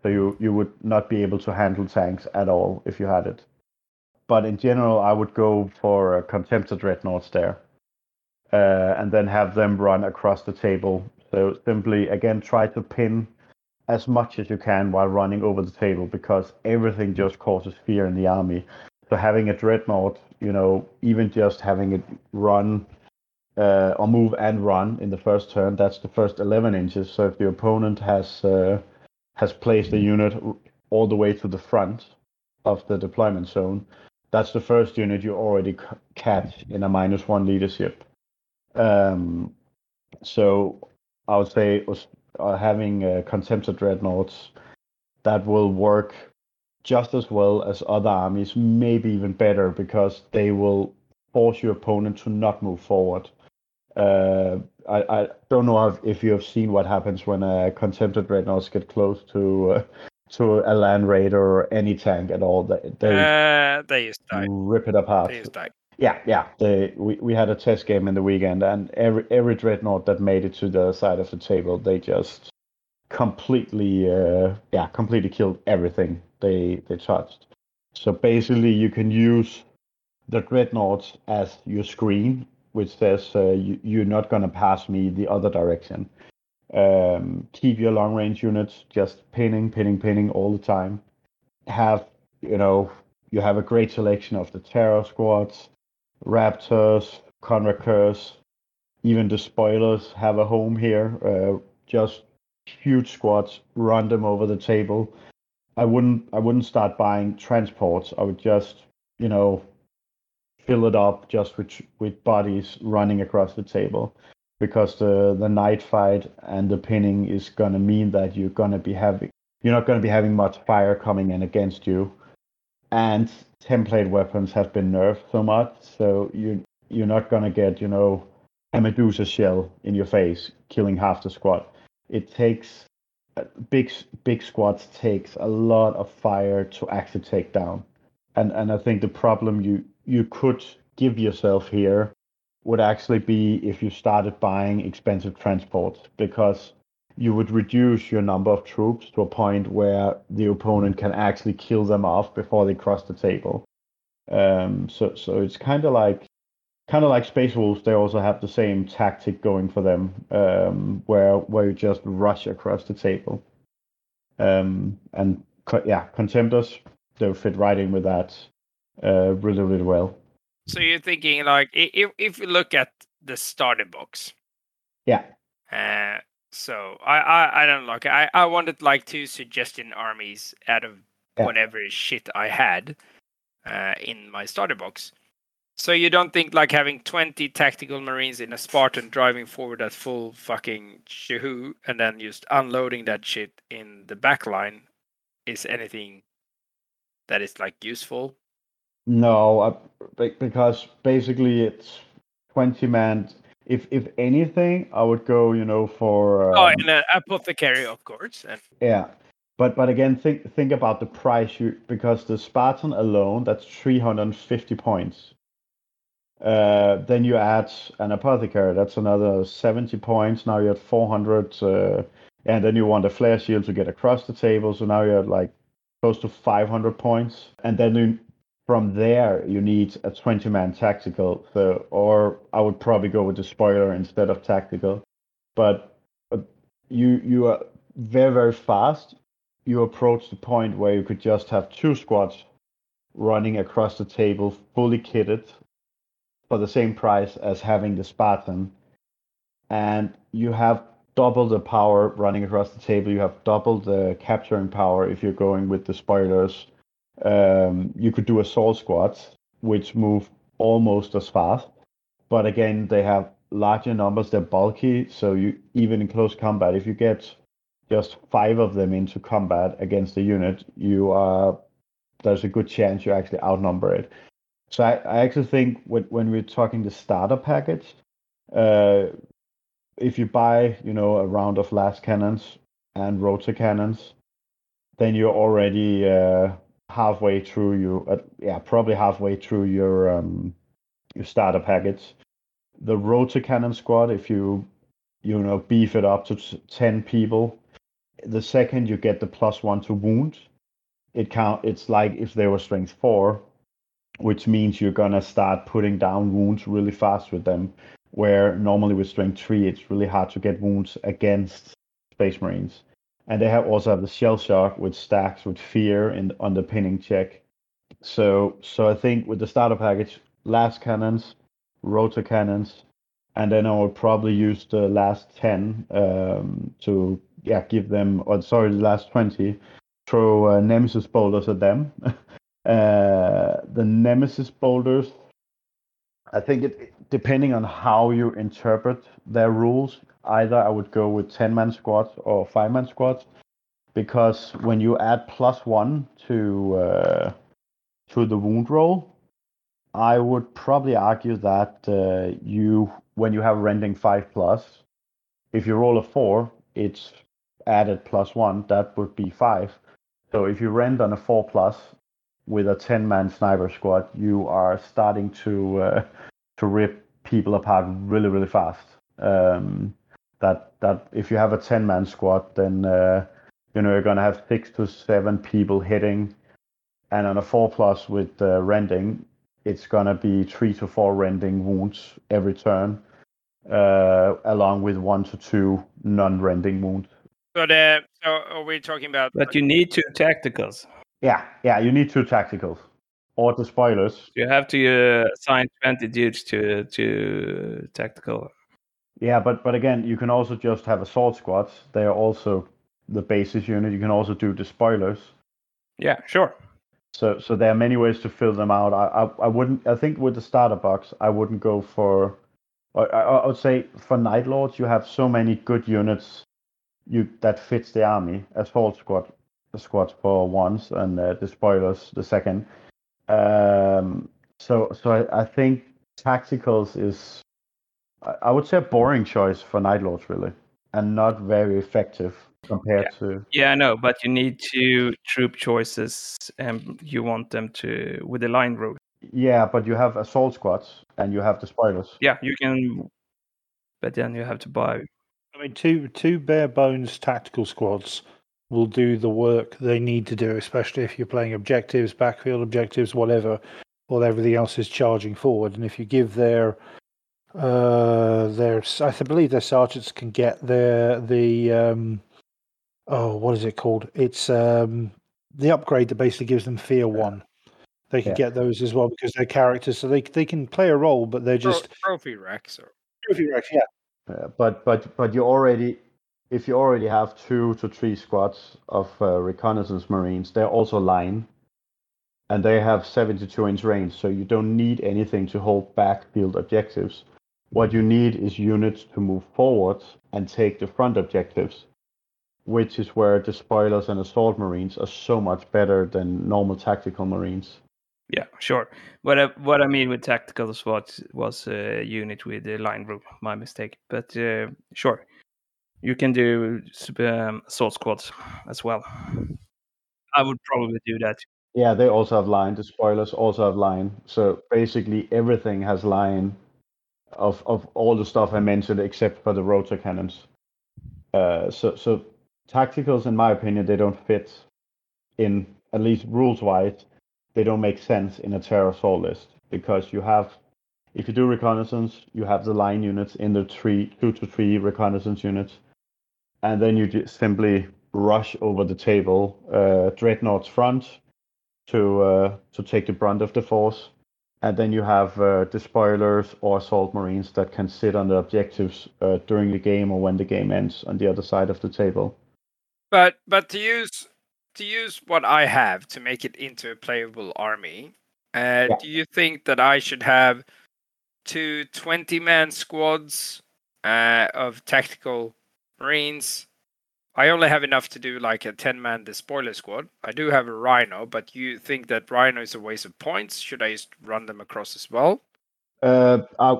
so you you would not be able to handle tanks at all if you had it. But in general, I would go for a Contemptor dreadnoughts there, uh, and then have them run across the table. So simply again try to pin as much as you can while running over the table because everything just causes fear in the army. So having a dreadnought, you know, even just having it run uh, or move and run in the first turn, that's the first 11 inches. So if the opponent has uh, has placed a unit all the way to the front of the deployment zone, that's the first unit you already c- catch in a minus one leadership. Um, so I would say uh, having uh, Contemptor dreadnoughts that will work just as well as other armies, maybe even better, because they will force your opponent to not move forward. Uh, I, I don't know if, if you have seen what happens when a Contemptor dreadnoughts get close to uh, to a land raider or any tank at all. They, they Uh, they die. rip it apart. They used to die. Yeah, yeah. They, we, we had a test game in the weekend, and every every dreadnought that made it to the side of the table, they just completely, uh, yeah, completely killed everything they they touched. So basically, you can use the dreadnoughts as your screen, which says uh, you, you're not gonna pass me the other direction. Um, keep your long range units just pinning, pinning, pinning all the time. Have you know you have a great selection of the terror squads, raptors, conracers, even despoilers have a home here. Uh, just huge squads, run them over the table. I wouldn't I wouldn't start buying transports. I would just you know fill it up just with with bodies running across the table because the the night fight and the pinning is gonna mean that you're gonna be having you're not gonna be having much fire coming in against you and template weapons have been nerfed so much, so you you're not gonna get you know a Medusa shell in your face, killing half the squad. It takes big big squads takes a lot of fire to actually take down, and and I think the problem you you could give yourself here would actually be if you started buying expensive transports because you would reduce your number of troops to a point where the opponent can actually kill them off before they cross the table. Um, so so it's kind of like kind of like Space Wolves. They also have the same tactic going for them, um, where where you just rush across the table. Um, and co- yeah, Contemptors they fit right in with that uh, really really well. So you're thinking like if if you look at the starter box, Yeah. uh, so I, I I don't like I I wanted like two suggestion armies out of Yeah. whatever shit I had uh, in my starter box. So you don't think like having 20 tactical marines in a Spartan driving forward at full fucking shahoo and then just unloading that shit in the back line is anything that is like useful? No, I, because basically it's twenty man. If if anything, I would go, you know, for oh, um, and an apothecary, of course. And yeah. But but again, think think about the price you because the Spartan alone that's three hundred and fifty points. Uh, then you add an apothecary, that's another seventy points. Now you're at four hundred, uh, and then you want a flare shield to get across the table. So now you're like close to five hundred points, and then you, from there you need a twenty man tactical. So or I would probably go with despoiler instead of tactical, but uh, you you are very very fast you approach the point where you could just have two squads running across the table, fully kitted, for the same price as having the Spartan, and you have double the power running across the table. You have double the capturing power if you're going with despoilers. Um, you could do assault squads, which move almost as fast, but again, they have larger numbers. They're bulky, so you even in close combat, if you get just five of them into combat against a unit, you are there's a good chance you actually outnumber it. So I, I actually think when, we're talking the starter package, uh, if you buy, you know, a round of las cannons and rotor cannons, then you're already uh, halfway through you. Uh, yeah, probably halfway through your um, your starter package. The rotor cannon squad, if you you know beef it up to ten people, the second you get the plus one to wound, it count. It's like if they were strength four, which means you're gonna start putting down wounds really fast with them. Where normally with strength three, it's really hard to get wounds against Space Marines. And they have also have the shell shock, which stacks with fear and underpinning check. So so I think with the starter package, lascannons, rotor cannons, and then I would probably use the last ten um, to yeah give them or sorry the last twenty throw uh, nemesis bolters at them. uh, the nemesis bolters, I think it depending on how you interpret their rules. Either I would go with ten man squads or five man squads, because when you add plus one to uh, to the wound roll, I would probably argue that uh, you when you have rending five plus, if you roll a four, it's added plus one. That would be five. So if you rend on a four plus with a ten man sniper squad, you are starting to uh, to rip people apart really really fast. Um, that that if you have a ten man squad, then uh, you know you're gonna have six to seven people hitting, and on a four plus with uh, rending, it's gonna be three to four rending wounds every turn, uh, along with one to two non-rending wounds. But uh, so are we talking about? But you need two tacticals. Yeah, yeah, you need two tacticals or the spoilers. You have to uh, assign twenty dudes to to tactical. Yeah, but but again, you can also just have assault squads. They are also the basis unit. You can also do the spoilers. Yeah, sure. So so there are many ways to fill them out. I I, I wouldn't. I think with the starter box, I wouldn't go for. I, I would say for Night Lords, you have so many good units you that fits the army. Assault squad, the squad for once, and uh, the spoilers the second. Um, so so I, I think tacticals is I, I would say a boring choice for Night Lords really, and not very effective compared to. Yeah, I know, but you need two troop choices, and you want them to with the line rule. Yeah, but you have assault squads and you have the spoilers. Yeah, you can, but then you have to buy I mean, two two bare bones tactical squads will do the work they need to do, especially if you're playing objectives, backfield objectives, whatever, while everything else is charging forward. And if you give their uh, their I believe their sergeants can get their the um, oh what is it called? It's um, the upgrade that basically gives them fear one. They can Yeah. get those as well because they're characters, so they they can play a role, but they're just trophy racks or trophy racks. Yeah, Uh, but but but you already if you already have two to three squads of uh, reconnaissance marines, they're also line, and they have 72 inch range, so you don't need anything to hold back field objectives. What you need is units to move forward and take the front objectives, which is where the spoilers and assault marines are so much better than normal tactical marines. Yeah, sure. What I, what I mean with tactical SWAT was a unit with the line rule. My mistake. But uh, sure, you can do um, assault squads as well. I would probably do that. Yeah, they also have line. The spoilers also have line. So basically, everything has line of of all the stuff I mentioned except for the rotor cannons. Uh, so so tacticals, in my opinion, they don't fit in at least rules wise. They don't make sense in a terror assault list because you have, if you do reconnaissance, you have the line units in the three two to three reconnaissance units, and then you just simply rush over the table, uh, dreadnoughts front to uh, to take the brunt of the force, and then you have uh, despoilers or assault marines that can sit on the objectives uh, during the game or when the game ends on the other side of the table. But but to use to use what I have to make it into a playable army, uh, Yeah. do you think that I should have two 20 man squads uh, of tactical marines? I only have enough to do like a 10 man despoiler squad. I do have a rhino, but you think that rhino is a waste of points? Should I just run them across as well? Uh, uh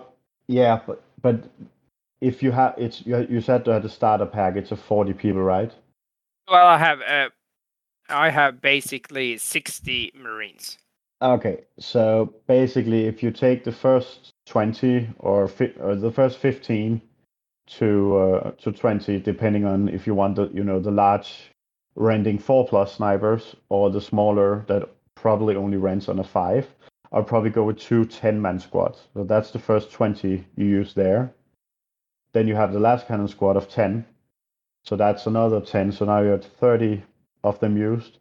yeah, but but if you have it's you, you said at the starter pack it's a forty people, right? Well, I have uh, I have basically 60 marines. Okay, so basically, if you take the first twenty or, fi- or the first fifteen to uh, to twenty, depending on if you want the you know the large rending four plus snipers or the smaller that probably only rents on a five, I'll probably go with two 10 man squads. So that's the first twenty you use there. Then you have the lascannon squad of ten, so that's another ten. So now you're at thirty of them used.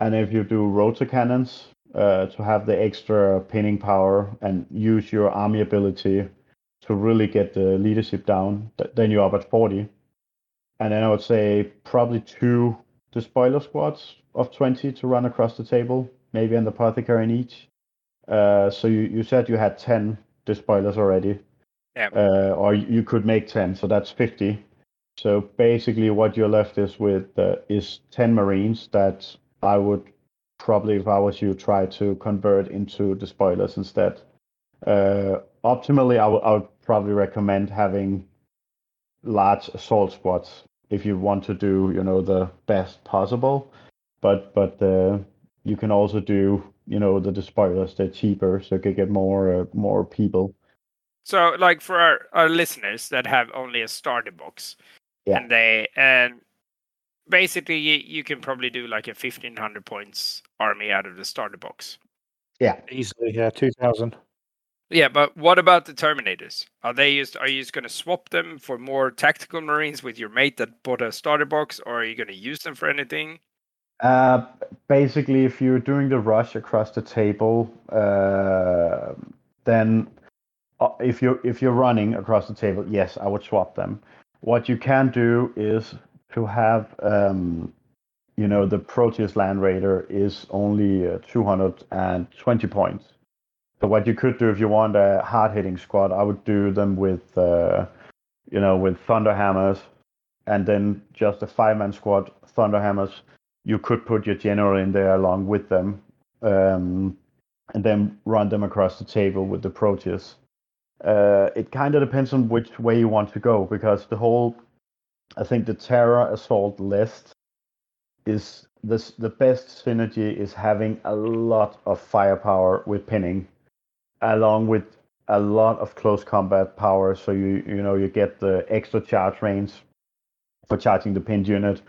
And if you do rotor cannons, uh, to have the extra pinning power and use your army ability to really get the leadership down, then you're up at 40. And then I would say probably two despoiler squads of 20 to run across the table, maybe an apothecary in each. Uh, so you, you said you had 10 despoilers already. Yeah. Uh, or you could make 10, so that's 50. So basically, what you're left is with uh, is 10 Marines that I would probably, if I was you, try to convert into despoilers instead. Optimally, I would would probably recommend having large assault squads if you want to do, you know, the best possible. But but uh, you can also do, you know, the despoilers. They're cheaper, so you can get more uh, more people. So, like for our, our listeners that have only a starter box, Yeah. and they and basically you, you can probably do like a fifteen hundred points army out of the starter box. Yeah, easily, yeah, two thousand. Yeah, but what about the Terminators? Are they just are you just going to swap them for more tactical Marines with your mate that bought a starter box, or are you going to use them for anything? Uh, basically, if you're doing the rush across the table, uh, then uh, if you're if you're running across the table, yes, I would swap them. What you can do is to have, um, you know, the Proteus Land Raider is only uh, 220 points. So what you could do if you want a hard hitting squad, I would do them with, uh, you know, with Thunder Hammers, and then just a five man squad Thunder Hammers you could put your general in there along with them, um, and then run them across the table with the Proteus. Uh, it kind of depends on which way you want to go because the whole, I think the Terror Assault list is this the best synergy is having a lot of firepower with pinning, along with a lot of close combat power. So you you know you get the extra charge range for charging the pinned unit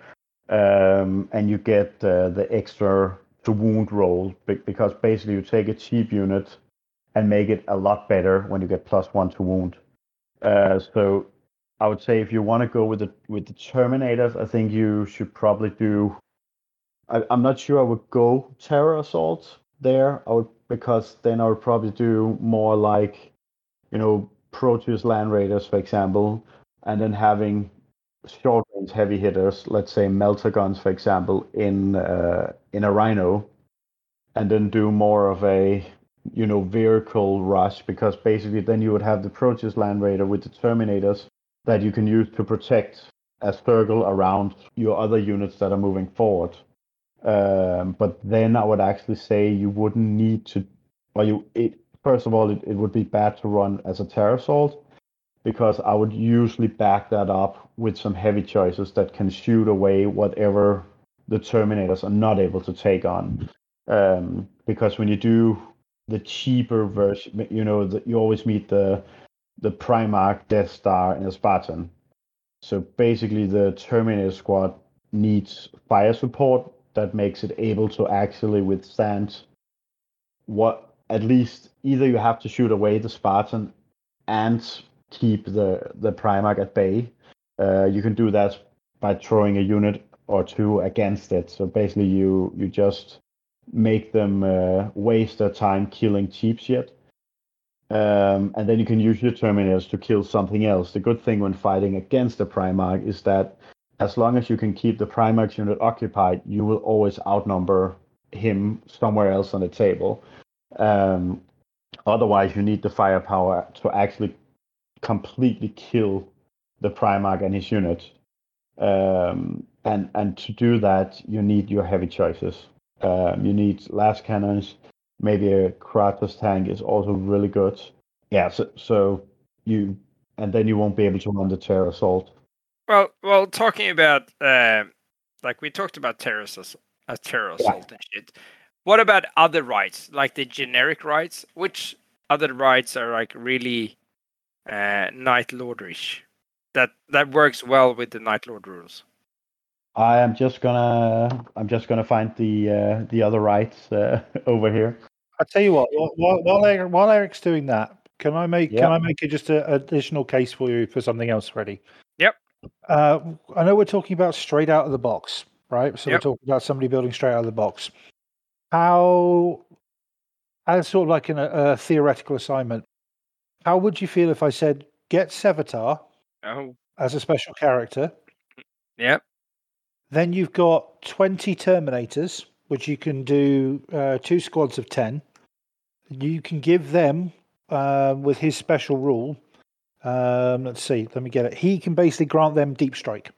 um, and you get uh, the extra to wound roll because basically you take a cheap unit and make it a lot better when you get plus one to wound. Uh, so I would say if you want to go with the with the Terminators, I think you should probably do. I, I'm not sure I would go Terror Assault there. I would because then I would probably do more like, you know, Proteus Land Raiders, for example, and then having short range heavy hitters, let's say melter guns, for example, in uh, in a Rhino, and then do more of a you know vehicle rush because basically then you would have the Proteus Land Raider with the Terminators that you can use to protect a circle around your other units that are moving forward. Um, but then I would actually say you wouldn't need to, or you it first of all it, it would be bad to run as a assault because I would usually back that up with some heavy choices that can shoot away whatever the Terminators are not able to take on. Um, because when you do the cheaper version, you know, the, you always meet the the Primarch, Death Star, and a Spartan. So basically, the Terminator squad needs fire support that makes it able to actually withstand what at least either you have to shoot away the Spartan and keep the the Primarch at bay. Uh, you can do that by throwing a unit or two against it. So basically, you you just make them uh, waste their time killing cheap shit. Um, and then you can use your Terminators to kill something else. The good thing when fighting against the Primarch is that as long as you can keep the Primarch unit occupied, you will always outnumber him somewhere else on the table. Um, otherwise, you need the firepower to actually completely kill the Primarch and his unit. Um, and and to do that, you need your heavy choices. Um, you need lascannons. Maybe a Kratos tank is also really good. Yeah, so, so you and then you won't be able to run the terror assault. Well, well, talking about uh, like we talked about terror assault, uh, terror assault and shit. What about other rites, like the generic rites? Which other rites are like really uh, Night Lordrish? That that works well with the Night Lord rules. I am just gonna I'm just gonna find the uh, the other rites uh, over here. I tell you what, while, while, while, Eric, while Eric's doing that, can I make Yeah. can I make it just an additional case for you for something else, Freddie? Uh, I know we're talking about straight out of the box, right? So Yep. we're talking about somebody building straight out of the box. How, as sort of like an, a theoretical assignment, how would you feel if I said get Sevatar Oh, as a special character? Yep. Then you've got 20 Terminators, which you can do uh, two squads of 10. You can give them, uh, with his special rule, um, let's see, let me get it. He can basically grant them deep strike.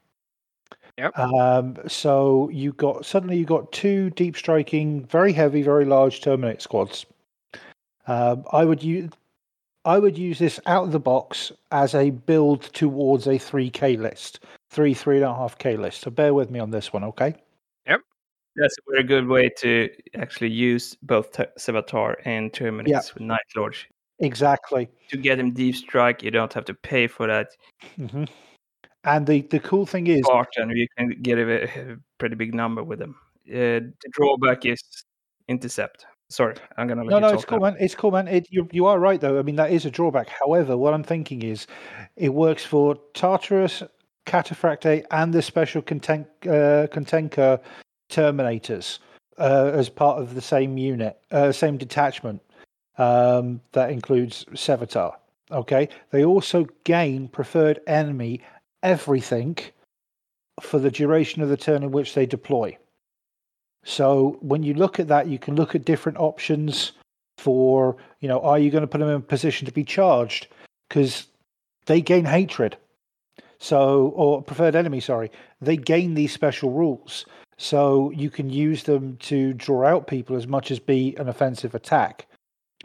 Yep. Um, so you got suddenly you got two deep striking, very heavy, very large Terminator squads. Um, I would use I would use this out of the box as a build towards a 3K list, three, three and a half K list. So bear with me on this one, okay? Yep. That's a very good way to actually use both Te- Sevatar and Terminus with Night Lord. Exactly. To get him deep strike, you don't have to pay for that hmm And the, the cool thing is, you can get a, a pretty big number with them. Uh, the drawback is intercept. Sorry, I'm gonna let no, no, it's cool, man. It's cool, man. It, you, you are right, though. I mean, that is a drawback. However, what I'm thinking is, it works for Tartaros, Cataphractii, and the special conten- uh, Contekar Terminators uh, as part of the same unit, uh, same detachment. Um, that includes Sevatar. Okay, they also gain preferred enemy everything for the duration of the turn in which they deploy. So when you look at that, you can look at different options for, you know, are you going to put them in a position to be charged? Because they gain hatred. So, or preferred enemy, sorry, they gain these special rules. So you can use them to draw out people as much as be an offensive attack.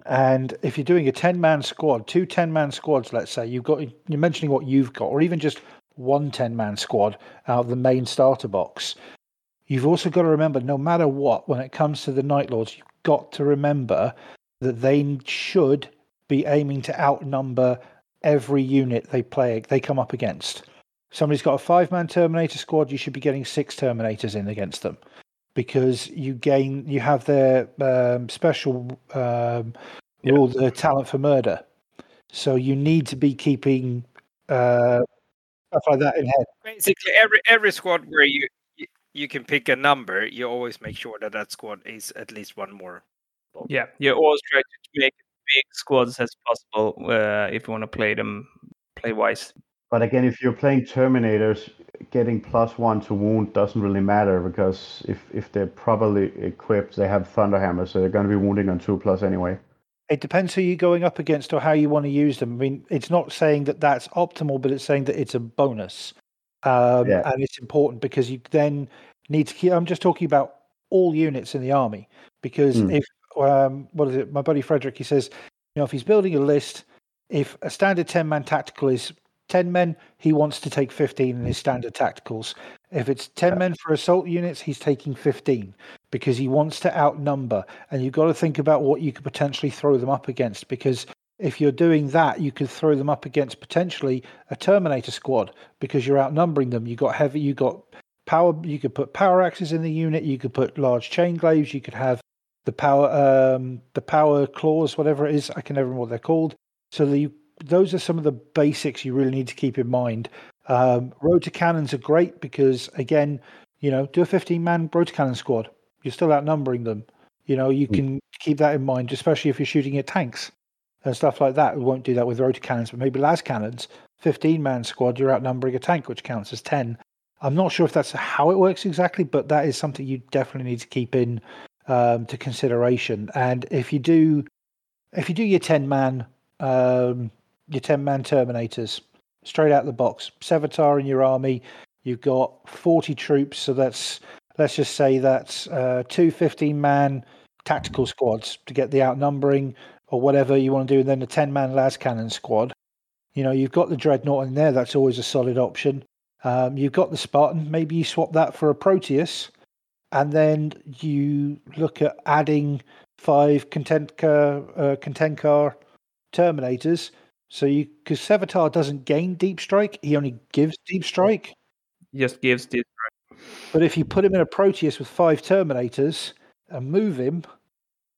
And if you're doing a 10 man squad, two 10 man squads, let's say, you've got, you're mentioning what you've got, or even just one 10 man squad out of the main starter box, you've also got to remember no matter what, when it comes to the Night Lords, you've got to remember that they should be aiming to outnumber every unit they play they come up against. Somebody's got a five man Terminator squad, you should be getting six Terminators in against them because you gain you have their um, special um, Yeah. rule, the talent for murder. So you need to be keeping uh, stuff like that in head. basically every every squad where you you- you can pick a number, you always make sure that that squad is at least one more. Yeah, you always try to make big squads as possible uh, if you want to play them play wise. But again, if you're playing Terminators, getting plus one to wound doesn't really matter because if, if they're properly equipped, they have Thunder Hammer, so they're going to be wounding on two plus anyway. It depends who you're going up against or how you want to use them. I mean, it's not saying that that's optimal, but it's saying that it's a bonus. Um, Yeah. And it's important because you then need to keep. I'm just talking about all units in the army because Hmm. if, um, what is it? My buddy Frederick, he says, you know, if he's building a list, if a standard 10 man tactical is 10 men, he wants to take 15 in his standard tacticals. If it's 10 men for assault units, he's taking 15 because he wants to outnumber. And you've got to think about what you could potentially throw them up against because if you're doing that, you could throw them up against potentially a Terminator squad because you're outnumbering them. You got heavy, you got power, you could put power axes in the unit, you could put large chain glaives, you could have the power, um, the power claws, whatever it is. I can never remember what they're called. So the those are some of the basics you really need to keep in mind. Um, rotor cannons are great because again, You know, do a 15 man rotor cannon squad. You're still outnumbering them. You know, you Mm. can keep that in mind, especially if you're shooting at tanks and stuff like that. We won't do that with rotor cannons, but maybe las cannons, 15 man squad, you're outnumbering a tank, which counts as 10. I'm not sure if that's how it works exactly, but that is something you definitely need to keep in um, to consideration. And if you do, if you do your 10 man, um, your 10 man Terminators straight out of the box, Sevatar in your army, you've got 40 troops, so that's let's just say that's uh, two 15 man tactical squads to get the outnumbering or whatever you want to do, and then a 10 man las cannon squad. You know, you've got the dreadnought in there, that's always a solid option. Um, you've got the Spartan, maybe you swap that for a Proteus, and then you look at adding five content uh, Terminators. So you, because Sevatar doesn't gain deep strike, he only gives deep strike. Just gives the But if you put him in a Proteus with five Terminators and move him,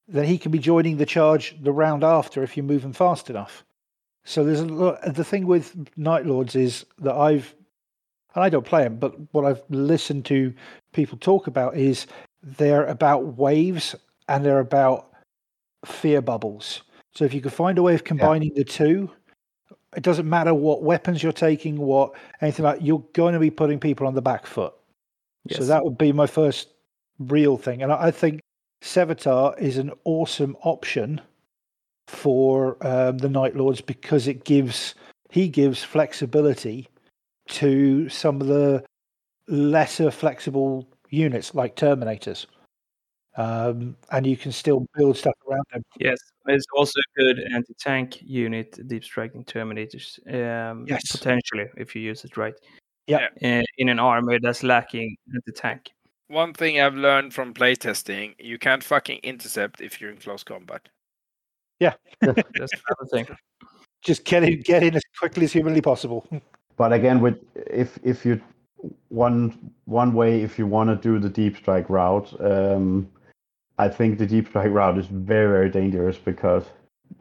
then he can be joining the charge the round after if you move him fast enough. So there's a lot. The thing with Night Lords is that I've, and I don't play them, but what I've listened to people talk about is they're about waves and they're about fear bubbles. So if you could find a way of combining the two, it doesn't matter what weapons you're taking, what anything like. You're going to be putting people on the back foot. So that would be my first real thing. And I I think Sevatar is an awesome option for um, the Night Lords because it gives he gives flexibility to some of the lesser flexible units like Terminators. Um, and you can still build stuff around them. Yes, it's also a good anti-tank unit, deep striking terminators. Um, Yes. potentially if you use it right. Yeah. Uh, in an army that's lacking anti-tank. One thing I've learned from playtesting, you can't fucking intercept if you're in close combat. Yeah, that's another thing. Just get in, get in as quickly as humanly possible. But again, with if if you one one way if you want to do the deep strike route, um, I think the deep strike route is very very dangerous because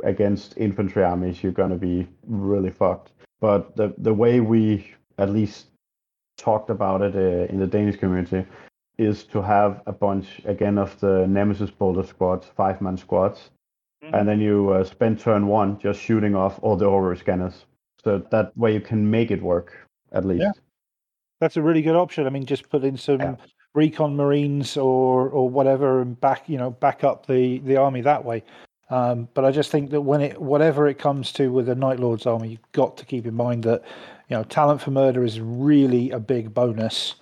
against infantry armies you're gonna be really fucked. But the the way we at least talked about it uh, in the Danish community is to have a bunch again of the Nemesis Bolter squads, five man squads, and then you uh, spend turn one just shooting off all the auger scanners. So that way you can make it work at least. Yeah. That's a really good option. I mean, just put in some Yeah. Recon marines or or whatever, and back you know back up the the army that way. Um, but I just think that when it whatever it comes to with the Night Lords army, you've got to keep in mind that you know talent for murder is really a big bonus,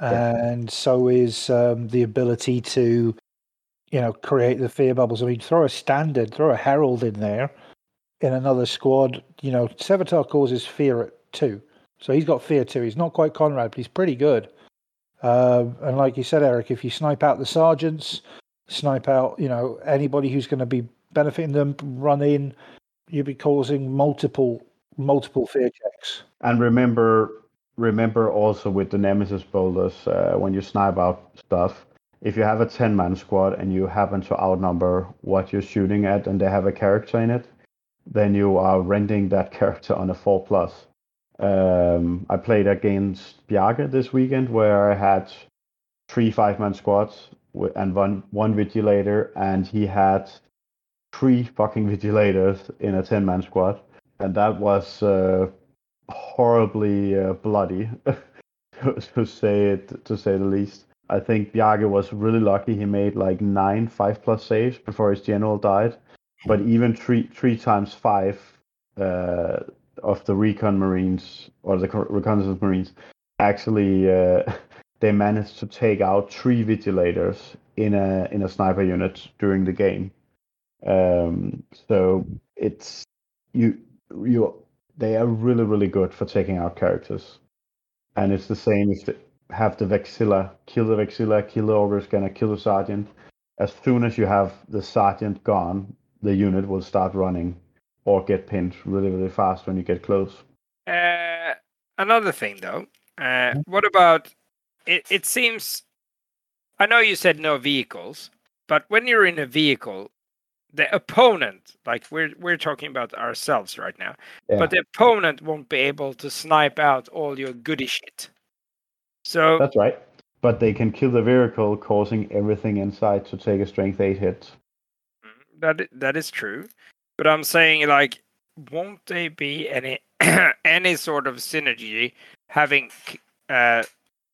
and so is um, the ability to you know create the fear bubbles. I mean, throw a standard, throw a herald in there in another squad. You know, Sevatar causes fear at two. So he's got fear too. He's not quite Konrad, but he's pretty good. Um, and like you said, Eric, if you snipe out the sergeants, snipe out, you know, anybody who's going to be benefiting them, run in, you'll be causing multiple, multiple fear checks. And remember, remember also with the Nemesis bolters, uh, when you snipe out stuff, if you have a 10 man squad and you happen to outnumber what you're shooting at and they have a character in it, then you are rending that character on a 4 plus. Um, I played against Bjarke this weekend where I had three five man squads and one, one vigilator, and he had three fucking vigilators in a 10 man squad. And that was uh, horribly uh, bloody, to say it to say the least. I think Bjarke was really lucky. He made like nine five plus saves before his general died, but even three three times five uh, of the recon marines or the reconnaissance marines actually uh, they managed to take out three vigilators in a in a sniper unit during the game. Um, so it's you you they are really really good for taking out characters, and it's the same if they have the Vexilla, kill the Vexilla, kill the auger scanner, kill the sergeant. As soon as you have the sergeant gone, the unit will start running or get pinned really really fast when you get close. Uh, another thing, though, uh, what about it? It seems, I know you said no vehicles, but when you're in a vehicle, the opponent, like we're we're talking about ourselves right now, Yeah. but the opponent won't be able to snipe out all your goody shit. So That's right. but they can kill the vehicle, causing everything inside to take a strength eight hit. That that is true, but I'm saying like, won't there be any any sort of synergy having uh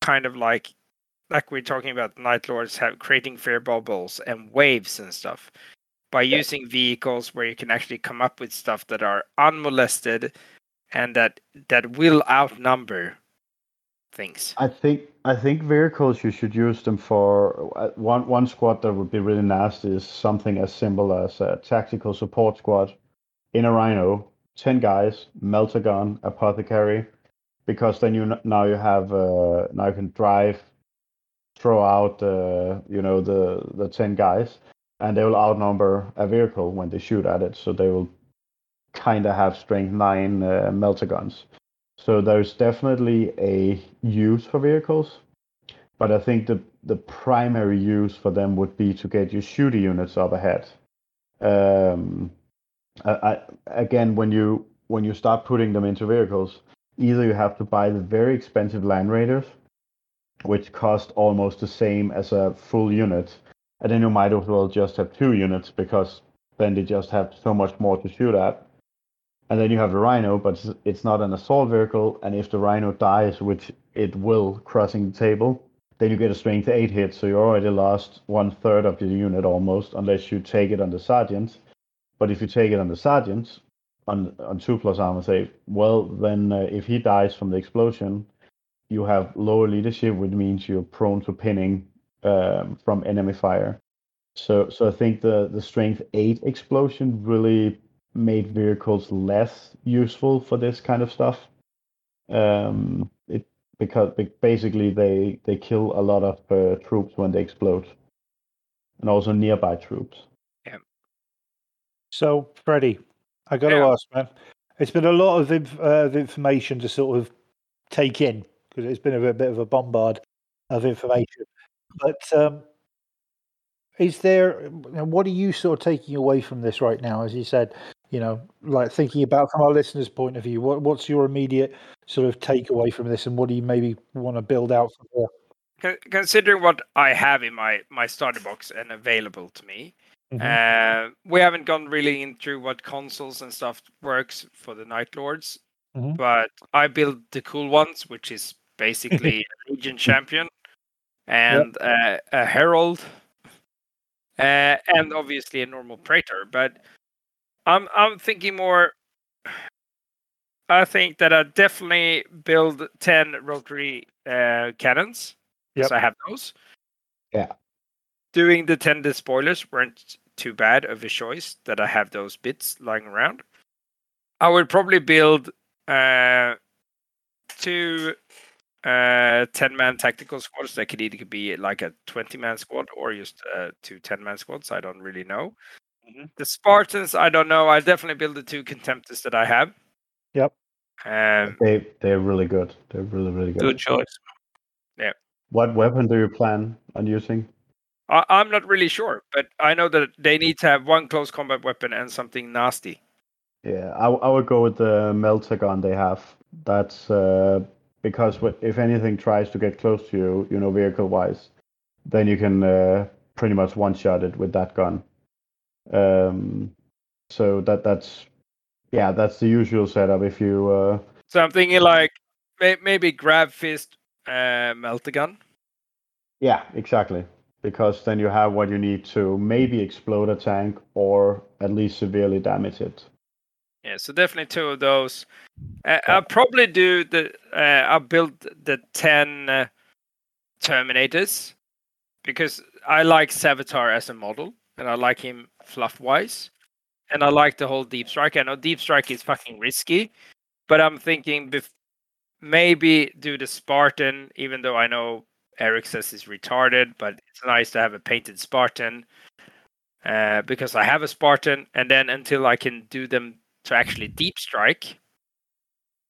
kind of like like we're talking about Night Lords have creating fear bubbles and waves and stuff by using vehicles where you can actually come up with stuff that are unmolested and that that will outnumber I think I think vehicles you should use them for uh, one one squad that would be really nasty is something as simple as a tactical support squad in a rhino, ten guys, melta gun, apothecary, because then you now you have uh, now you can drive, throw out uh, you know the the ten guys, and they will outnumber a vehicle when they shoot at it, so they will kind of have strength nine uh, melta guns. So there's definitely a use for vehicles, but I think the the primary use for them would be to get your shooter units up ahead. Um, I, I, again, when you when you start putting them into vehicles, either you have to buy the very expensive Land Raiders, which cost almost the same as a full unit, and then you might as well just have two units because then they just have so much more to shoot at. And then you have the Rhino, but it's- not an assault vehicle, and if the Rhino dies, which it will crossing the table, then you get a strength 8 hit, so you already lost one third of your unit almost, unless you take it on the Sergeant. But if you take it on the Sergeant, on, on 2 plus armor save, well, then uh, if he dies from the explosion, you have lower leadership, which means you're prone to pinning um, from enemy fire. So, so I think the, the strength 8 explosion really made vehicles less useful for this kind of stuff. Um, it because basically they they kill a lot of uh, troops when they explode, and also nearby troops. Yeah. So, Freddie, I got to Yeah. ask, man. It's been a lot of, inf- uh, of information to sort of take in because it's been a bit, bit of a bombard of information. But um, is there, you know, what are you sort of taking away from this right now? As you said, you know, like thinking about from our listeners' point of view, what, what's your immediate sort of takeaway from this, and what do you maybe want to build out from there? Considering what I have in my my starter box and available to me, Mhm. uh, we haven't gone really into what consuls and stuff works for the Night Lords, Mhm. but I build the cool ones, which is basically a Legion champion and uh, a Herald, uh, and obviously a normal Praetor. But I'm I'm thinking more. I think that I definitely build ten rotary uh, cannons. Yep. So I have those. Yeah. Doing the ten despoilers weren't too bad of a choice that I have those bits lying around. I would probably build uh, two uh 10 man tactical squads that could either be like a 20 man squad or just uh, two 10 man squads i don't really know Mhm. the spartans i don't know i definitely build the two contemptors that i have Yep. um They they're really good. They're really really good. Good choice. Yeah what weapon do you plan on using? I, i'm not really sure but i know that they need to have one close combat weapon and something nasty Yeah, i, I would go with the melta gun they have. That's uh, because if anything tries to get close to you, you know, vehicle wise, then you can uh, pretty much one shot it with that gun. Um, so that that's yeah, that's the usual setup. If you uh, so i'm thinking like maybe grab fist uh melt the gun yeah, exactly, because then you have what you need to maybe explode a tank or at least severely damage it. Yeah, so definitely two of those. Uh, I'll probably do the. Uh, I'll build the ten uh, Terminators because I like Sevatar as a model, and I like him fluff wise, and I like the whole Deep Strike. I know Deep Strike is fucking risky, but I'm thinking bef- maybe do the Spartan, even though I know Eric says he's retarded, but it's nice to have a painted Spartan. Uh, because I have a Spartan, and then until I can do them to actually deep strike.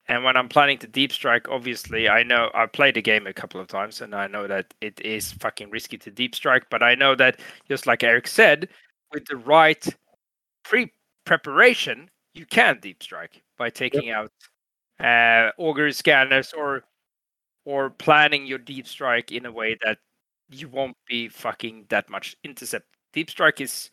And when I'm planning to deep strike, obviously I know I played the game a couple of times and I know that it is fucking risky to deep strike, but I know that just like Eric said, with the right pre preparation, you can deep strike by taking out uh auger scanners or or planning your deep strike in a way that you won't be fucking that much intercept. Deep strike is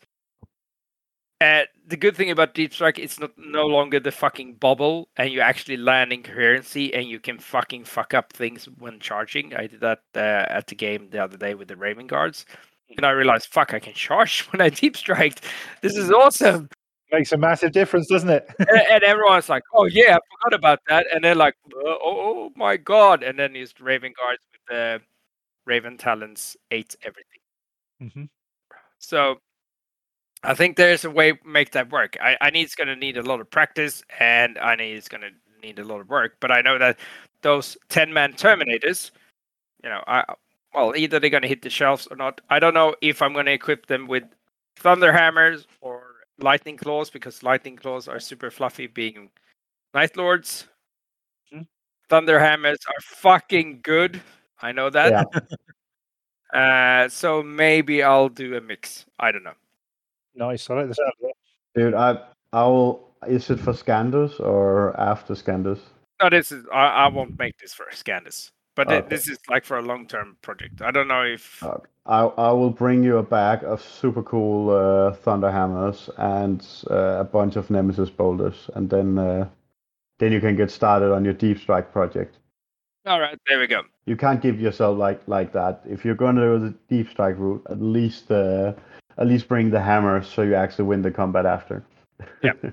uh, the good thing about deep strike it's not no longer the fucking bubble and you actually land in coherency and you can fucking fuck up things when charging. I did that uh, at the game the other day with the Raven guards. And I realized, fuck, I can charge when I deep strike. This is awesome. Makes a massive difference, doesn't it? and, and everyone's like, "Oh yeah, I forgot about that," and they're like, "Oh, oh my god!" And then these Raven guards with the Raven talents ate everything. hmm So I think there's a way to make that work. I, I need it's gonna need a lot of practice, and I need it's gonna need a lot of work. But I know that those ten man Terminators, you know, I well either they're gonna hit the shelves or not. I don't know if I'm gonna equip them with Thunder Hammers or Lightning Claws because Lightning Claws are super fluffy, being Night Lords. Mhm. Thunder Hammers are fucking good. I know that. Uh, so maybe I'll do a mix. I don't know. Nice. I like the sound of that. Dude, I I will. Is it for Scandus or after Scandus? No, this is I, I won't make this for Scandus, but Okay. this is like for a long term project. I don't know if Okay. I I will bring you a bag of super cool uh, thunder hammers and uh, a bunch of nemesis bolters, and then uh, then you can get started on your deep strike project. all right, there we go. You can't give yourself like like that. If you're going to do the deep strike route, at least uh, at least bring the hammers so you actually win the combat after. Yeah.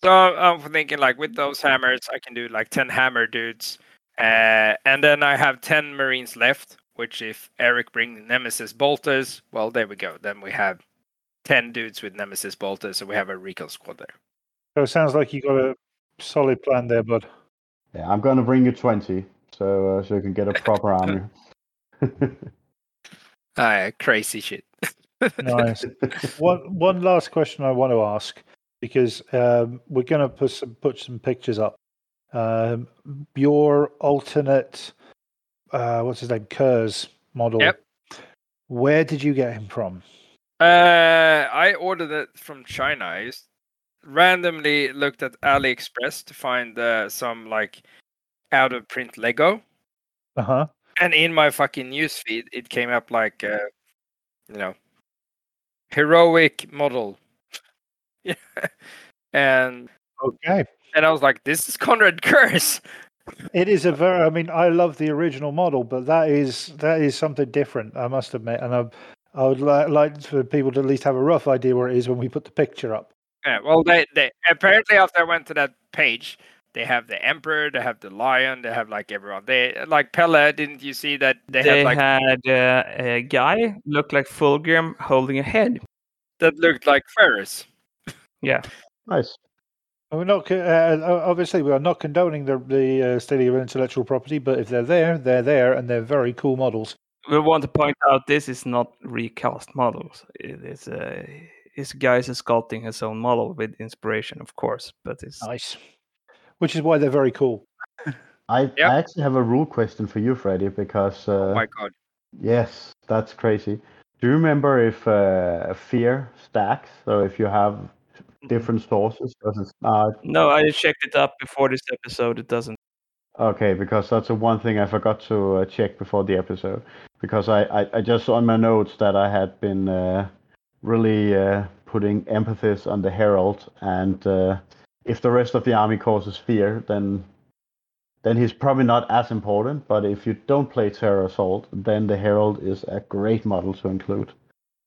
So I'm thinking like with those hammers, I can do like ten hammer dudes, uh, and then I have ten marines left. Which if Eric bring the nemesis bolters, well, there we go. Then we have ten dudes with nemesis bolters, so we have a recall squad there. So it sounds like you got a solid plan there, bud. yeah, I'm gonna bring you twenty, so uh, so you can get a proper army. Ah, crazy shit. Nice. one one last question I want to ask because um, we're going to put some put some pictures up. Um, your alternate, uh, what's his name, Curze model. Yep. Where did you get him from? Uh, I ordered it from China. I just randomly looked at AliExpress to find uh, some like out of print Lego, Uh huh. and in my fucking newsfeed, it came up like, uh, you know, heroic model. yeah, and Okay. and I was like, this is Konrad Curze. It is a very. I mean, I love the original model, but that is that is something different. I must admit, and I, I would li- like for people to at least have a rough idea where it is when we put the picture up. Yeah, well, they they apparently after I went to that page, they have the emperor, they have the lion, they have like everyone. They like Pelle. Didn't you see that they, They had like had uh, a guy look like Fulgrim holding a head. that looked like Ferrus? Yeah, nice. We're not uh, obviously we are not condoning the the uh, stealing of intellectual property, but if they're there, they're there, and they're very cool models. we want to point out this is not recast models. It is uh, this guy is sculpting his own model with inspiration, of course, but it's Nice. Which is why they're very cool. I, Yep. I actually have a rule question for you, Freddy, because uh, Oh my god! yes, that's crazy. Do you remember if uh, fear stacks? So if you have different sources, does it not? no. I checked it up before this episode. It doesn't. Okay, because that's the one thing I forgot to uh, check before the episode. Because I, I, I just saw on my notes that I had been uh, really uh, putting emphasis on the herald, and uh, if the rest of the army causes fear, then then he's probably not as important. But if you don't play terror assault, then the herald is a great model to include.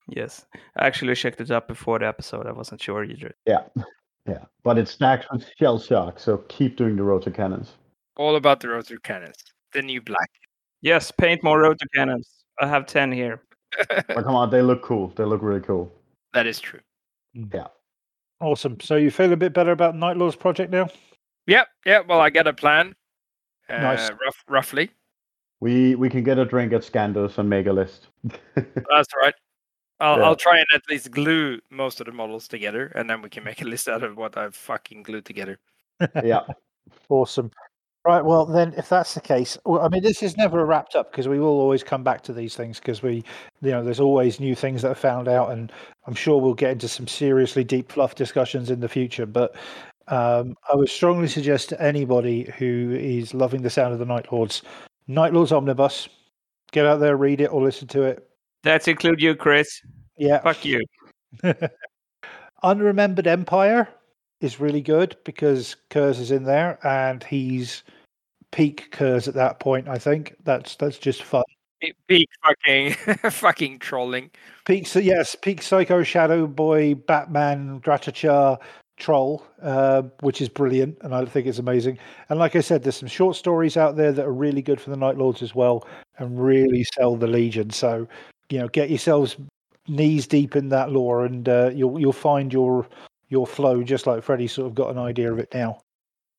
Yes, I actually checked it up before the episode. I wasn't sure either. Yeah, yeah. But it stacks with shell shock, so keep doing the rotor cannons. All about the rotor cannons, the new black. Yes, paint more rotor cannons. I have ten here. But come on, they look cool. They look really cool. that is true. Awesome. So you feel a bit better about Night Lord's project now? Yep, Yep. Well, I get a plan. Uh, Nice. rough, roughly. We we can get a drink at Scandos and make a list. That's right. I'll, Yeah. I'll try and at least glue most of the models together, and then we can make a list out of what I've fucking glued together. yeah. Awesome. Right. Well, then, if that's the case, well, I mean, this is never wrapped up because we will always come back to these things because we, you know, there's always new things that are found out, and I'm sure we'll get into some seriously deep fluff discussions in the future. But um, I would strongly suggest to anybody who is loving the sound of the Night Lords Night Lords Omnibus. Get out there, read it, or listen to it. That's include you, Chris. Yeah. Fuck you. Unremembered Empire is really good because Curze is in there and he's peak Curze at that point. I think that's that's just fun. Peak fucking fucking trolling. Peak, yes, peak Psycho Shadow Boy, Batman, Dratacha, Troll, uh, which is brilliant, and I think it's amazing. And like I said, there's some short stories out there that are really good for the Night Lords as well, and really sell the Legion. So, you know, get yourselves knees deep in that lore, and uh, you'll you'll find your your flow just like Freddie sort of got an idea of it now.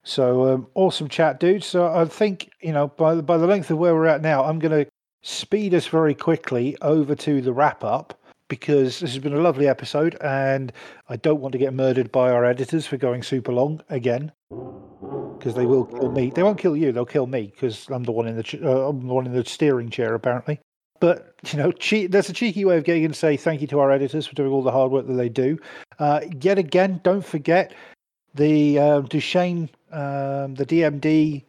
So um, awesome chat, dude. So I think you know by the, by the length of where we're at now, I'm going to speed us very quickly over to the wrap up because this has been a lovely episode, and I don't want to get murdered by our editors for going super long again because they will kill me. They won't kill you; they'll kill me because I'm the one in the ch- uh, I'm the one in the steering chair apparently. But you know, che- there's a cheeky way of getting in to say thank you to our editors for doing all the hard work that they do. Uh, yet again, don't forget the um, Duchenne, um, the DMD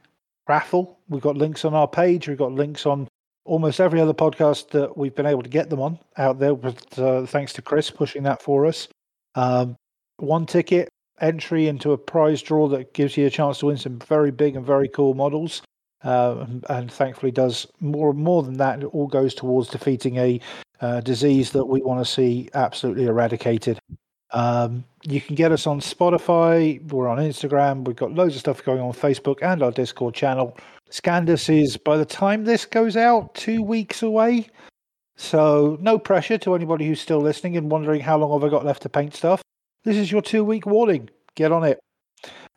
raffle. We've got links on our page. We've got links on almost every other podcast that we've been able to get them on out there. But uh, thanks to Chris pushing that for us. Um, one ticket entry into a prize draw that gives you a chance to win some very big and very cool models. Uh, and, and thankfully, does more more than that. It all goes towards defeating a uh, disease that we want to see absolutely eradicated. Um, you can get us on Spotify. We're on Instagram. We've got loads of stuff going on Facebook and our Discord channel. Scandus is, by the time this goes out, two weeks away. So, no pressure to anybody who's still listening and wondering how long have I got left to paint stuff. This is your two week warning. Get on it.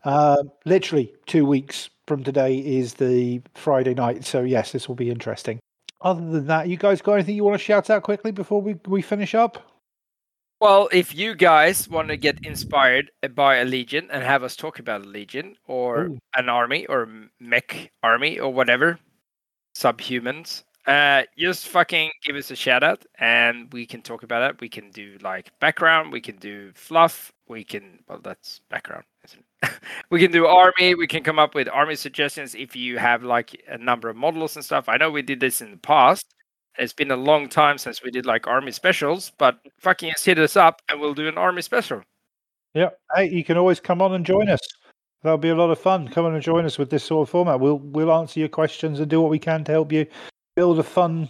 Um, literally, two weeks from today is the Friday night. So, yes, this will be interesting. Other than that, you guys got anything you want to shout out quickly before we, we finish up? Well, if you guys want to get inspired by a legion and have us talk about a legion or Ooh. an army or mech army or whatever, subhumans, uh, just fucking give us a shout out and we can talk about it. We can do like background, we can do fluff, we can, well, that's background. we can do army, we can come up with army suggestions if you have like a number of models and stuff. I know we did this in the past. It's been a long time since we did like army specials, but fucking just hit us up and we'll do an army special. Yeah. Hey, you can always come on and join us. That'll be a lot of fun. Come on and join us with this sort of format. We'll we'll answer your questions and do what we can to help you build a fun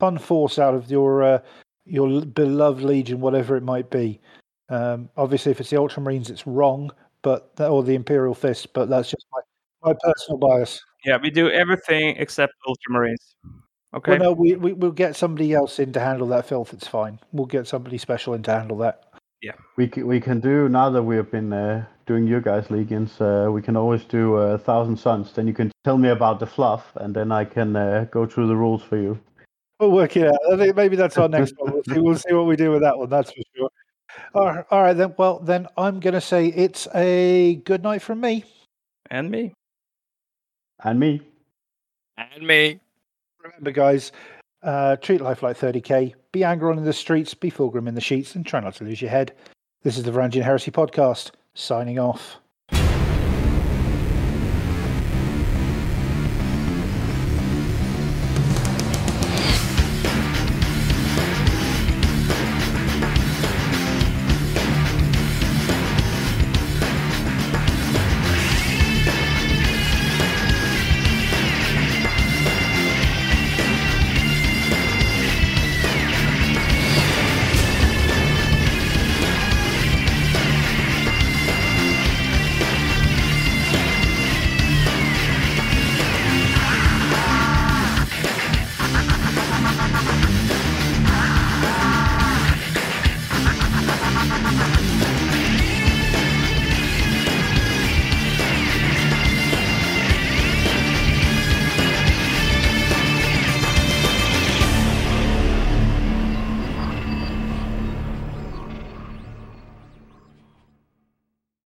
fun force out of your uh, your beloved legion, whatever it might be. Um, obviously, if it's the Ultramarines, it's wrong, but or the Imperial Fist, but that's just my, my personal bias. Yeah, we do everything except Ultramarines. Okay. Well, no, we, we we'll get somebody else in to handle that filth. It's fine. We'll get somebody special in to handle that. Yeah. We can, we can do now that we have been uh, doing your guys' legions. Uh, we can always do a uh, thousand sons. Then you can tell me about the fluff, and then I can uh, go through the rules for you. We'll work it out. I think maybe that's our next one. We'll see, we'll see what we do with that one. That's for sure. All right, all right then. Well, then I'm going to say it's a good night from me. and me. And me. And me. Remember, guys, uh, treat life like 30k. Be Angron in the streets. Be Fulgrim in the sheets, and try not to lose your head. This is the Varangian Heresy podcast. Signing off.